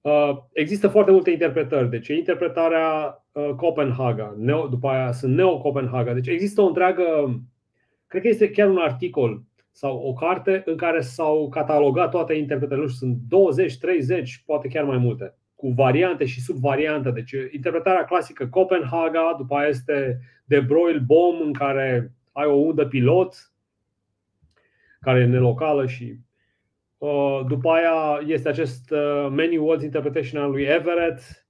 Uh, există foarte multe interpretări. Deci, interpretarea uh, Copenhaga, după aia sunt Neo-Copenhaga. Deci, există o întreagă. Cred că este chiar un articol sau o carte în care s-au catalogat toate interpretările, nu știu, sunt 20, 30, poate chiar mai multe, cu variante și subvariante. Deci interpretarea clasică Copenhaga, după aia este De Broglie Bomb, în care ai o undă pilot care e nelocală și uh, după aia este acest uh, Many Worlds Interpretation al lui Everett,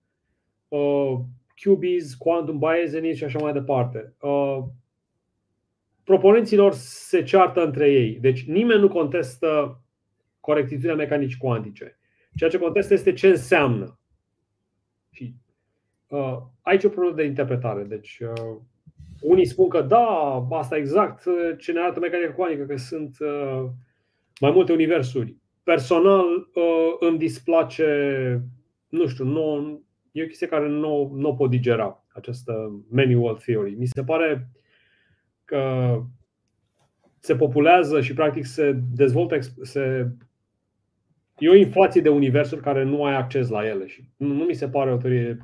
uh, QBs, Quantum Bayesian și așa mai departe proponenților se ceartă între ei. Deci nimeni nu contestă corectitudinea mecanicii cuantice. Ceea ce contează este ce înseamnă. Și uh, aici e o problemă de interpretare. Deci, uh, unii spun că da, asta exact uh, ce ne arată mecanica cuantică, că sunt uh, mai multe universuri. Personal uh, îmi displace, nu știu, nu, e o chestie care nu, nu o pot digera, această many world theory. Mi se pare că se populează și practic se dezvoltă, se E o inflație de universuri care nu ai acces la ele și nu, nu mi se pare o teorie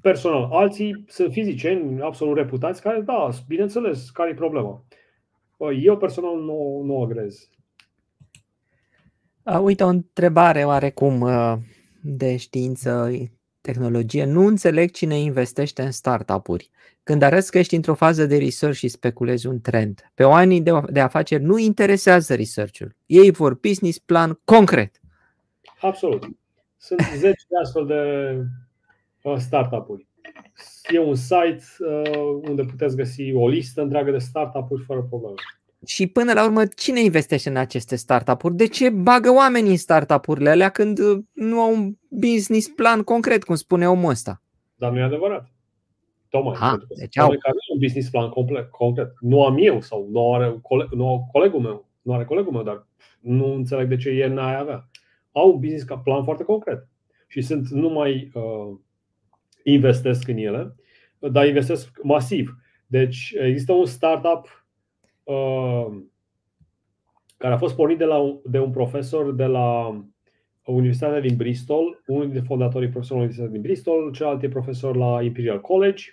personal. Alții sunt fizicieni absolut reputați care, da, bineînțeles, care e problema. Eu personal nu, nu agrez. Uite, o întrebare oarecum de știință, tehnologie. Nu înțeleg cine investește în startup-uri. Când arăți că ești într-o fază de research și speculezi un trend, pe oamenii de, de afaceri nu interesează research-ul. Ei vor business plan concret. Absolut. Sunt zeci de astfel de uh, startup-uri. E un site uh, unde puteți găsi o listă întreagă de startup-uri fără probleme. Și până la urmă, cine investește în aceste startup-uri? De ce bagă oamenii în startup-urile alea când uh, nu au un business plan concret, cum spune omul ăsta? Dar nu e adevărat. Tocmai. Ha, deci au. Care un business plan complet, concret. Nu am eu sau nu are coleg, nu colegul meu. Nu are colegul meu, dar nu înțeleg de ce el n-ai avea. Au un business plan foarte concret. Și sunt nu mai uh, investesc în ele, dar investesc masiv. Deci există un startup uh, care a fost pornit de, la, de un profesor de la Universitatea din Bristol, unul dintre fondatorii profesorului Universitatea din Bristol, celălalt e profesor la Imperial College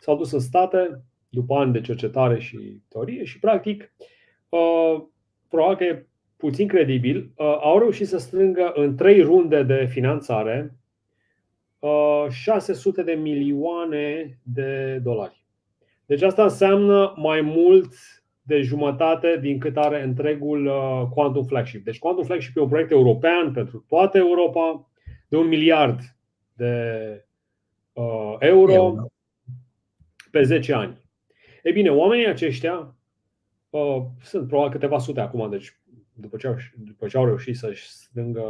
s-au dus în state după ani de cercetare și teorie și practic uh, probabil că e puțin credibil, uh, au reușit să strângă în trei runde de finanțare 600 uh, de milioane de dolari. Deci asta înseamnă mai mult de jumătate din cât are întregul Quantum Flagship. Deci Quantum Flagship e un proiect european pentru toată Europa de un miliard de euro. euro pe 10 ani. Ei bine, oamenii aceștia uh, sunt probabil câteva sute acum, deci după ce au, după ce au reușit să-și strângă.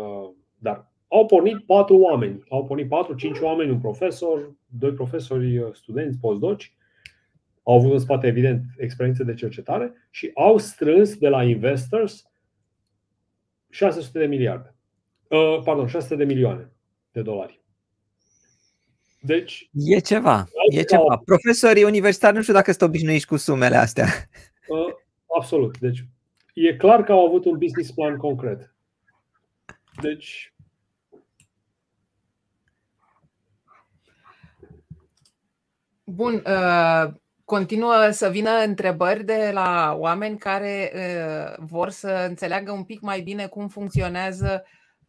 Dar au pornit patru oameni. Au pornit patru, cinci oameni, un profesor, doi profesori, uh, studenți, postdoci. Au avut în spate, evident, experiențe de cercetare și au strâns de la investors 600 de miliarde. Uh, pardon, 600 de milioane de dolari. Deci, e ceva, e ceva. Profesorii universitari nu știu dacă sunt obișnuiți cu sumele astea. Uh, absolut. Deci, e clar că au avut un business plan concret. Deci, Bun, uh, continuă să vină întrebări de la oameni care uh, vor să înțeleagă un pic mai bine cum funcționează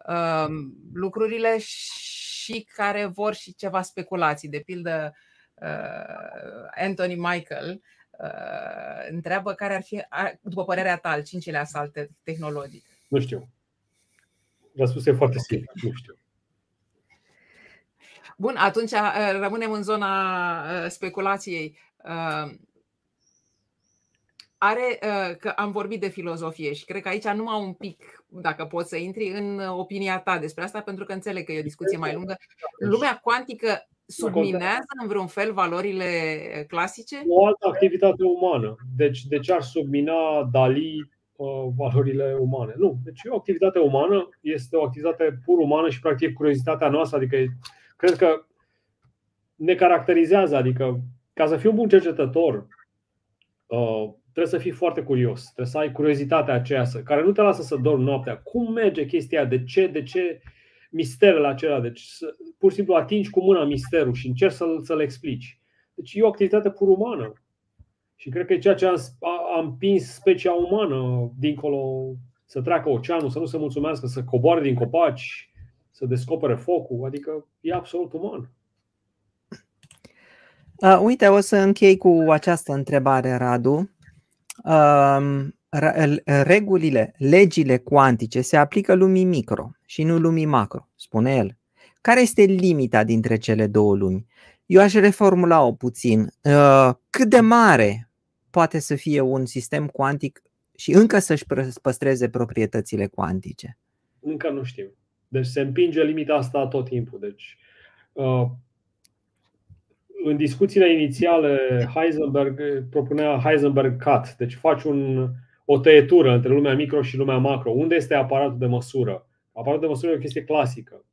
uh, lucrurile și care vor și ceva speculații. De pildă, uh, Anthony Michael uh, întreabă care ar fi, după părerea ta, al cincilea salt tehnologic. Nu știu. Răspunsul e foarte simplu. Nu știu. Bun, atunci uh, rămânem în zona speculației. Are, că am vorbit de filozofie și cred că aici numai un pic dacă poți să intri în opinia ta despre asta, pentru că înțeleg că e o discuție mai lungă. Lumea cuantică subminează în vreun fel valorile clasice? O altă activitate umană. Deci, de ce ar submina Dali uh, valorile umane? Nu. Deci, o activitate umană este o activitate pur umană și, practic, curiozitatea noastră. Adică, cred că ne caracterizează. Adică, ca să fii un bun cercetător, uh, trebuie să fii foarte curios, trebuie să ai curiozitatea aceea care nu te lasă să dormi noaptea. Cum merge chestia? De ce? De ce misterul acela? Deci să, pur și simplu atingi cu mâna misterul și încerci să-l, să-l explici. Deci e o activitate pur umană. Și cred că e ceea ce a, a împins specia umană dincolo să treacă oceanul, să nu se mulțumească, să coboare din copaci, să descopere focul. Adică e absolut uman. Uh, uite, o să închei cu această întrebare, Radu regulile, legile cuantice se aplică lumii micro și nu lumii macro, spune el. Care este limita dintre cele două lumi? Eu aș reformula-o puțin. Cât de mare poate să fie un sistem cuantic și încă să-și păstreze proprietățile cuantice? încă nu știm. Deci se împinge limita asta tot timpul. Deci, uh, în discuțiile inițiale, Heisenberg propunea Heisenberg cut, deci faci un, o tăietură între lumea micro și lumea macro. Unde este aparatul de măsură? Aparatul de măsură e o chestie clasică.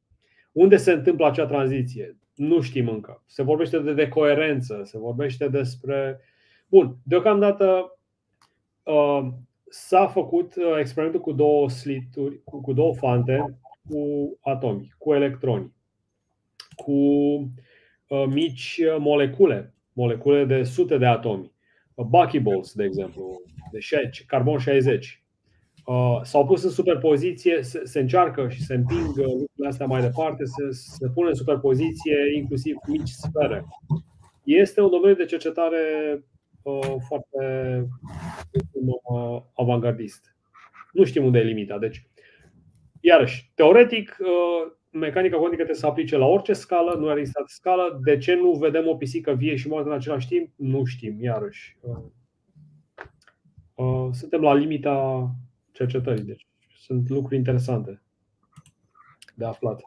Unde se întâmplă acea tranziție? Nu știm încă. Se vorbește de decoerență, se vorbește despre. Bun, deocamdată uh, s-a făcut uh, experimentul cu două slituri, cu, cu două fante, cu atomi, cu electroni, cu uh, mici molecule, molecule de sute de atomi, buckyballs, de exemplu, de carbon 60. Uh, s-au pus în superpoziție, se, se încearcă și se împing lucrurile astea mai departe, se, se pune în superpoziție inclusiv mici sfere. Este un domeniu de cercetare uh, foarte uh, avangardist. Nu știm unde e limita. Deci, iarăși, teoretic, uh, mecanica cuantică trebuie să aplice la orice scală, nu are existat scală. De ce nu vedem o pisică vie și moartă în același timp? Nu știm, iarăși. Uh, uh, suntem la limita cercetării. Deci sunt lucruri interesante de aflat.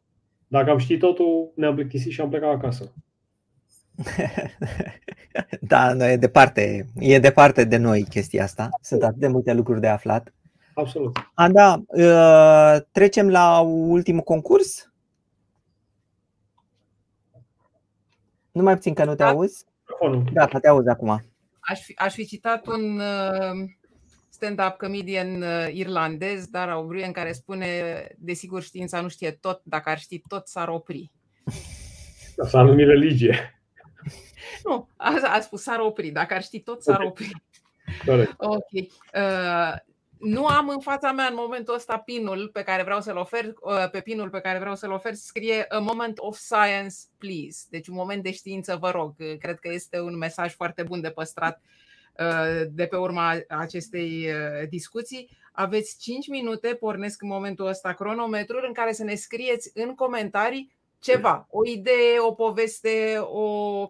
Dacă am ști totul, ne-am plictisit și am plecat acasă. da, nu, e departe, e departe de noi chestia asta. Sunt atât de multe lucruri de aflat. Absolut. Anda, uh, trecem la ultimul concurs? Nu mai puțin că nu te da. auzi? Da, te auzi acum. Aș fi, aș fi citat un uh, stand-up comedian uh, irlandez, dar O'Brien, care spune desigur știința nu știe tot, dacă ar ști tot s-ar opri. S-ar numi religie. Nu, a, a spus s-ar opri, dacă ar ști tot s-ar opri. Corect. Ok. Uh, nu am în fața mea în momentul ăsta pinul pe care vreau să-l ofer, uh, pe pinul pe care vreau să-l ofer scrie A moment of science, please. Deci un moment de știință, vă rog. Cred că este un mesaj foarte bun de păstrat Uh, de pe urma acestei uh, discuții. Aveți 5 minute, pornesc în momentul ăsta cronometrul în care să ne scrieți în comentarii ceva, o idee, o poveste, o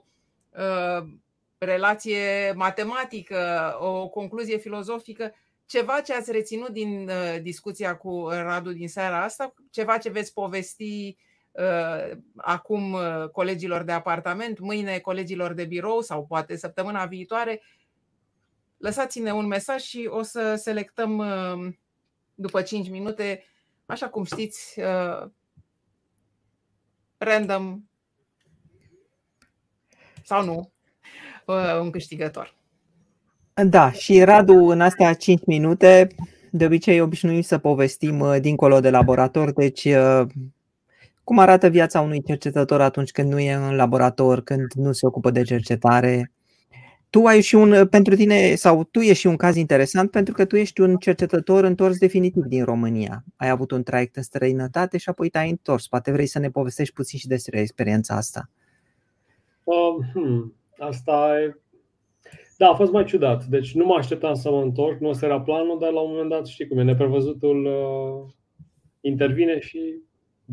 uh, relație matematică, o concluzie filozofică, ceva ce ați reținut din uh, discuția cu Radu din seara asta, ceva ce veți povesti uh, acum uh, colegilor de apartament, mâine colegilor de birou sau poate săptămâna viitoare, lăsați-ne un mesaj și o să selectăm uh, după 5 minute, așa cum știți, uh, random. Sau nu, uh, un câștigător. Da, și Radu, în astea 5 minute, de obicei obișnuim să povestim dincolo de laborator, deci cum arată viața unui cercetător atunci când nu e în laborator, când nu se ocupă de cercetare, tu ai și un, pentru tine, sau tu ești și un caz interesant pentru că tu ești un cercetător întors definitiv din România. Ai avut un traiect în străinătate și apoi te-ai întors. Poate vrei să ne povestești puțin și despre experiența asta. Uh, hmm, asta e... Da, a fost mai ciudat. Deci nu mă așteptam să mă întorc, nu o să era planul, dar la un moment dat, știi cum e, neprevăzutul uh, intervine și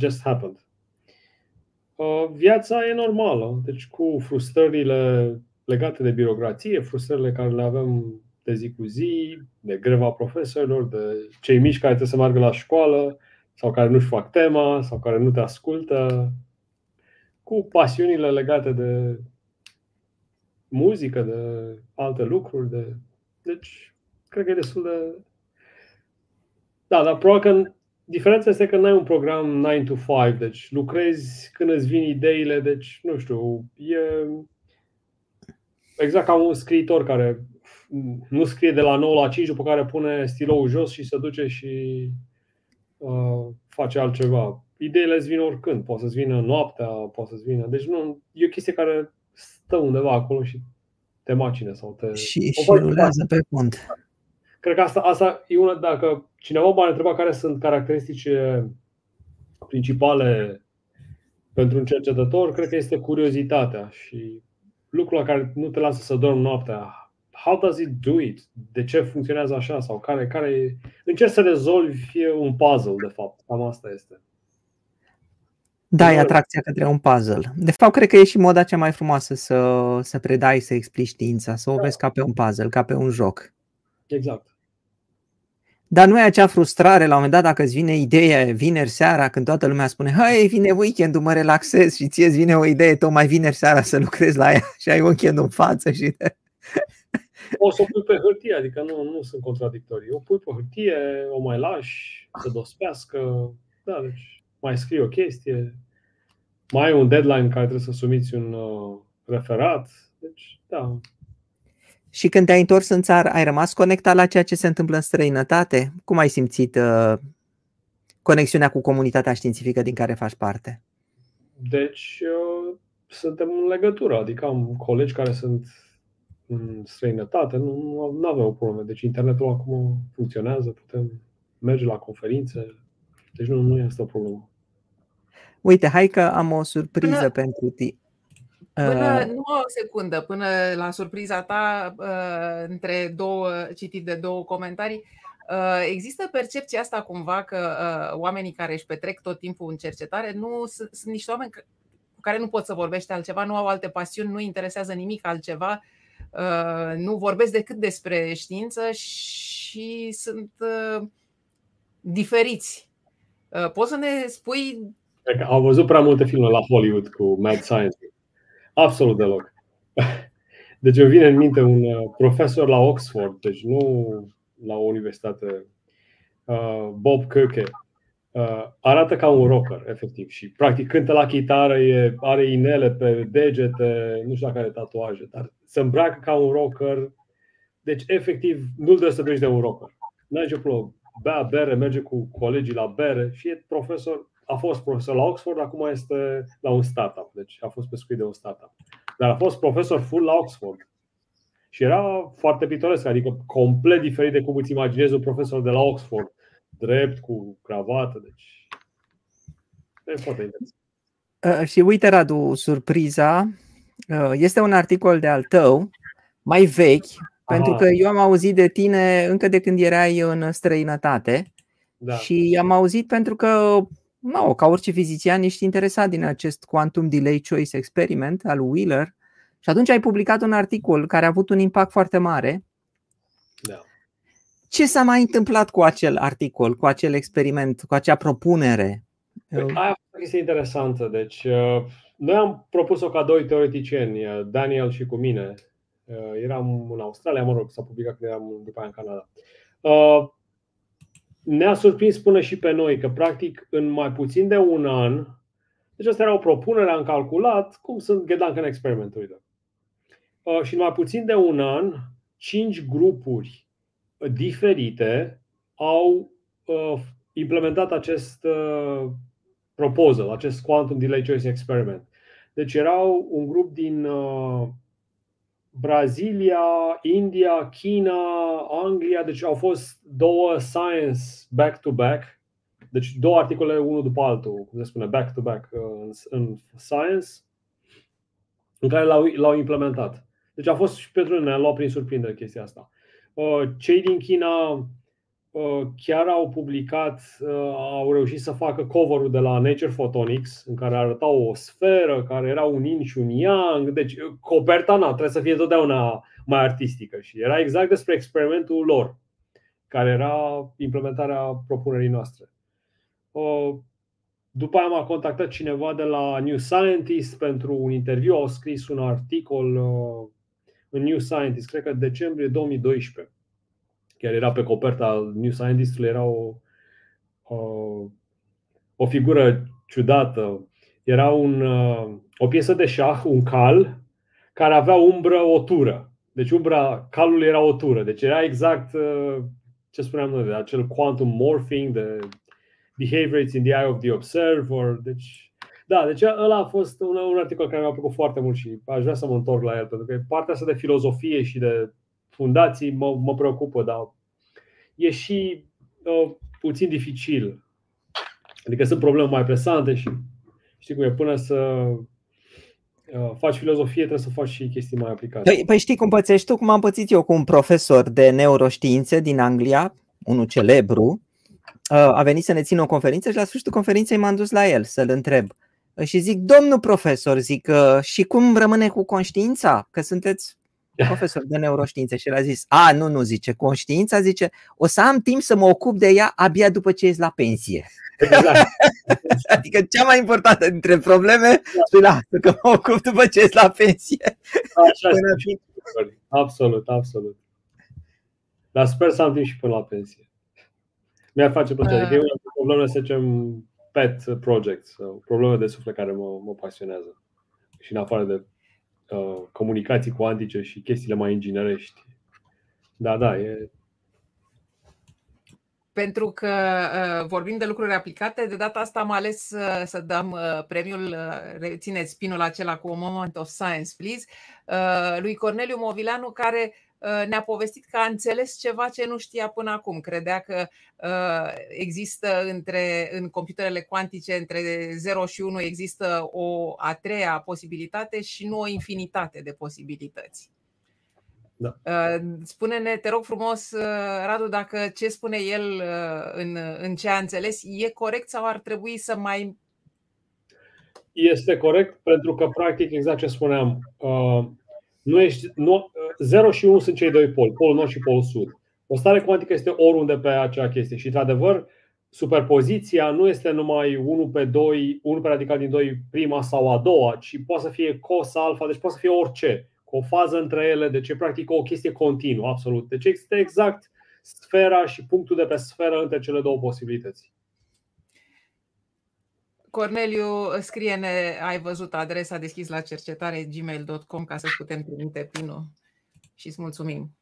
just happened. Uh, viața e normală, deci cu frustrările legate de birocrație, frustrările care le avem de zi cu zi, de greva profesorilor, de cei mici care trebuie să meargă la școală sau care nu-și fac tema sau care nu te ascultă, cu pasiunile legate de muzică, de alte lucruri. De... Deci, cred că e destul de. Da, dar probabil că diferența este că nu ai un program 9 to 5, deci lucrezi când îți vin ideile, deci nu știu, e exact ca un scriitor care nu scrie de la 9 la 5, după care pune stiloul jos și se duce și uh, face altceva. Ideile îți vin oricând, poate să-ți vină noaptea, poate să-ți vină. Deci nu, e o chestie care stă undeva acolo și te macine sau te. Și, și rulează pe fond. Cred că asta, asta e una, dacă cineva m-ar întreba care sunt caracteristice principale pentru un cercetător, cred că este curiozitatea și lucrul la care nu te lasă să dormi noaptea. How does it do it? De ce funcționează așa? Sau care, care încerci să rezolvi un puzzle, de fapt. Cam asta este. Da, e atracția către un puzzle. De fapt, cred că e și moda cea mai frumoasă să, să predai, să explici știința, să o da. vezi ca pe un puzzle, ca pe un joc. Exact. Dar nu e acea frustrare la un moment dat dacă îți vine ideea vineri seara când toată lumea spune Hai, vine weekendul, mă relaxez și ție îți vine o idee tocmai vineri seara să lucrezi la ea și ai weekendul în față și... O să o pui pe hârtie, adică nu, nu sunt contradictorii. O pui pe hârtie, o mai lași să dospească, da, deci mai scrii o chestie, mai ai un deadline care trebuie să sumiți un uh, referat, deci da, și când te-ai întors în țară, ai rămas conectat la ceea ce se întâmplă în străinătate? Cum ai simțit uh, conexiunea cu comunitatea științifică din care faci parte? Deci, uh, suntem în legătură, adică am colegi care sunt în străinătate, nu, nu avem o problemă. Deci internetul acum funcționează, putem merge la conferințe, deci nu, nu este o problemă. Uite, hai că am o surpriză Până... pentru tine. Până, uh, nu o secundă, până la surpriza ta, uh, între două, citit de două comentarii, uh, există percepția asta cumva că oamenii care își petrec tot timpul în cercetare nu sunt, sunt niște oameni cu care nu pot să vorbești altceva, nu au alte pasiuni, nu interesează nimic altceva, nu vorbesc decât despre știință și sunt diferiți. Poți să ne spui. Au văzut prea multe filme la Hollywood cu Mad Science. Absolut deloc. Deci îmi vine în minte un uh, profesor la Oxford, deci nu la o universitate, uh, Bob Köke, uh, arată ca un rocker, efectiv. Și practic cântă la chitară, e, are inele pe degete, nu știu dacă are tatuaje, dar se îmbracă ca un rocker. Deci, efectiv, nu-l deosebești de un rocker. Merge pe bea bere, merge cu colegii la bere și e profesor a fost profesor la Oxford, acum este la un startup, deci a fost pescuit de un startup. Dar a fost profesor full la Oxford. Și era foarte pitoresc, adică complet diferit de cum îți imaginezi un profesor de la Oxford, drept, cu cravată, deci e foarte interesant. Uh, și uite, Radu, surpriza, uh, este un articol de al tău, mai vechi, Aha. pentru că eu am auzit de tine încă de când erai în străinătate da. și am auzit pentru că nu, ca orice fizician ești interesat din acest Quantum Delay Choice Experiment al Wheeler și atunci ai publicat un articol care a avut un impact foarte mare. Da. Ce s-a mai întâmplat cu acel articol, cu acel experiment, cu acea propunere? Păi, aia este interesantă. Deci, uh, noi am propus-o ca doi teoreticieni, uh, Daniel și cu mine. Uh, eram în Australia, mă rog, s-a publicat când eram după aia în Canada ne-a surprins până și pe noi că, practic, în mai puțin de un an, deci asta era o propunere, am calculat cum sunt Gedanken experimenturile. Uh, și în mai puțin de un an, cinci grupuri diferite au uh, implementat acest uh, proposal, acest Quantum Delay Choice Experiment. Deci erau un grup din Brazilia, India, China, Anglia, deci au fost două science back-to-back, deci două articole unul după altul, cum se spune, back-to-back în, în science, în care l-au, l-au implementat. Deci a fost și pentru noi, ne-a luat prin surprindere chestia asta. Uh, cei din China Uh, chiar au publicat, uh, au reușit să facă cover-ul de la Nature Photonics, în care arătau o sferă care era un yin și un yang. Deci, uh, coperta na, trebuie să fie totdeauna mai artistică și era exact despre experimentul lor, care era implementarea propunerii noastre. După aia m-a contactat cineva de la New Scientist pentru un interviu, au scris un articol în New Scientist, cred că decembrie 2012 chiar era pe coperta al New scientist era o, o, o figură ciudată. Era un, o piesă de șah, un cal, care avea umbră o tură. Deci umbra calului era o tură. Deci era exact ce spuneam noi, de acel quantum morphing, de behavior in the eye of the observer. Deci, da, deci ăla a fost un, un articol care mi-a plăcut foarte mult și aș vrea să mă întorc la el, pentru că partea asta de filozofie și de fundații mă, mă preocupă, dar e și uh, puțin dificil. Adică sunt probleme mai presante și știi cum e, până să uh, faci filozofie trebuie să faci și chestii mai aplicate. Păi, păi știi cum pățești tu, cum am pățit eu cu un profesor de neuroștiințe din Anglia, unul celebru, uh, a venit să ne țină o conferință și la sfârșitul conferinței m-am dus la el să-l întreb. Și zic, domnul profesor, zic, uh, și cum rămâne cu conștiința? Că sunteți profesor de neuroștiințe și el a zis, a, nu, nu, zice, conștiința, zice, o să am timp să mă ocup de ea abia după ce ies la pensie. Exact. adică cea mai importantă dintre probleme, spui, lasă că mă ocup după ce ies la pensie. Așa până fi... Absolut, absolut. Dar sper să am timp și până la pensie. Mi-ar face plăcere. Uh. E una dintre probleme, să zicem, pet projects, probleme de suflet care mă, mă pasionează. Și în afară de uh, comunicații cuantice și chestiile mai inginerești. Da, da, e, pentru că uh, vorbim de lucruri aplicate, de data asta am ales uh, să dăm uh, premiul, uh, rețineți spinul acela cu un moment of science, please, uh, lui Corneliu Movileanu, care uh, ne-a povestit că a înțeles ceva ce nu știa până acum. Credea că uh, există între, în computerele cuantice între 0 și 1 există o a treia posibilitate și nu o infinitate de posibilități. Da. Uh, spune-ne, te rog frumos, uh, Radu, dacă ce spune el uh, în, în ce a înțeles e corect sau ar trebui să mai. Este corect pentru că, practic, exact ce spuneam, nu ești, nu, 0 și 1 sunt cei doi poli, polul nord și polul sud. O stare cuantică este oriunde pe acea chestie și, într-adevăr, superpoziția nu este numai 1 pe 2, 1 pe radical din 2, prima sau a doua, ci poate să fie cos alfa, deci poate să fie orice cu o fază între ele, deci e practic o chestie continuă, absolut. Deci există exact sfera și punctul de pe sferă între cele două posibilități. Corneliu, scrie-ne, ai văzut adresa deschis la cercetare gmail.com ca să putem trimite pinul și îți mulțumim.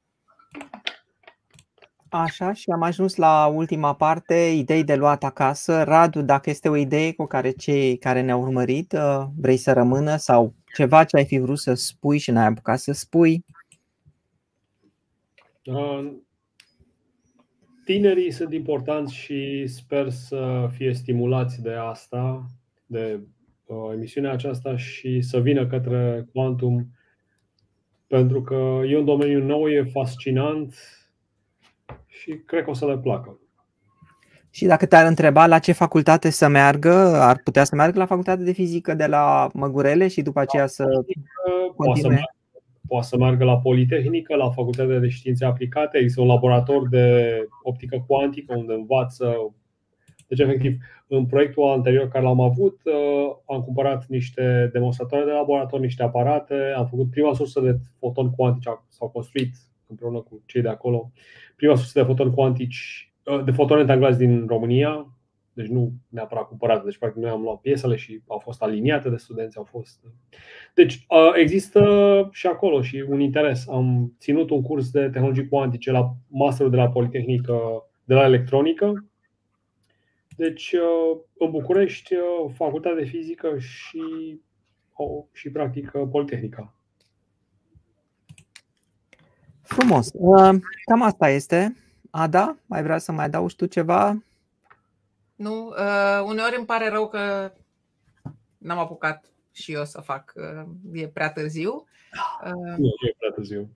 Așa, și am ajuns la ultima parte, idei de luat acasă. Radu, dacă este o idee cu care cei care ne-au urmărit uh, vrei să rămână sau ceva ce ai fi vrut să spui și n-ai apucat să spui? Uh, tinerii sunt importanți și sper să fie stimulați de asta, de uh, emisiunea aceasta și să vină către Quantum pentru că e un domeniu nou, e fascinant și cred că o să le placă. Și dacă te-ar întreba la ce facultate să meargă, ar putea să meargă la facultatea de fizică de la Măgurele și după aceea să poate să, meargă, poate să meargă la Politehnică, la Facultatea de Științe Aplicate. Există un laborator de optică cuantică unde învață. Deci, efectiv, în proiectul anterior care l-am avut, uh, am cumpărat niște demonstratoare de laborator, niște aparate, am făcut prima sursă de fotoni cuantici, s-au construit împreună cu cei de acolo, prima sursă de fotoni cuantici Uh, de fotoni entanglați din România, deci nu neapărat cumpărate, deci practic noi am luat piesele și au fost aliniate de studenți, au fost. Deci uh, există și acolo și un interes. Am ținut un curs de tehnologii cuantice la masterul de la Politehnică, de la electronică. Deci uh, în București, facultatea de fizică și și practic Politehnica. Frumos. Cam asta este. Ada, mai vrea să mai adaugi tu ceva? Nu, uh, uneori îmi pare rău că n-am apucat și eu să fac. Uh, e prea târziu. Uh, nu, e prea târziu.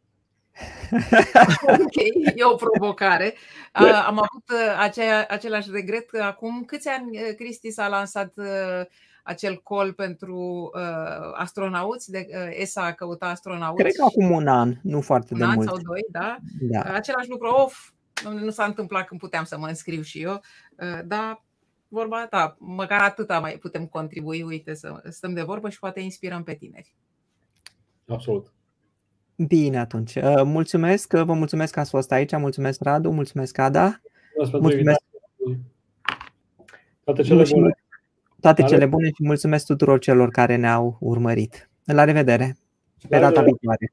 ok, e o provocare. Uh, am avut uh, acea, același regret că acum câți ani uh, Cristi s-a lansat uh, acel col pentru uh, astronauți, de uh, ESA a căutat astronauți. Cred că acum un an, nu foarte un de an mult. sau doi, da? da. Același lucru, of, nu s-a întâmplat când puteam să mă înscriu și eu, uh, dar vorba ta, măcar atâta mai putem contribui, uite, să stăm de vorbă și poate inspirăm pe tineri. Absolut. Bine atunci. Uh, mulțumesc, vă mulțumesc că ați fost aici, mulțumesc Radu, mulțumesc Ada. Mulțumesc. Toate cele bune. Toate cele bune și mulțumesc tuturor celor care ne-au urmărit. La revedere! Pe data viitoare!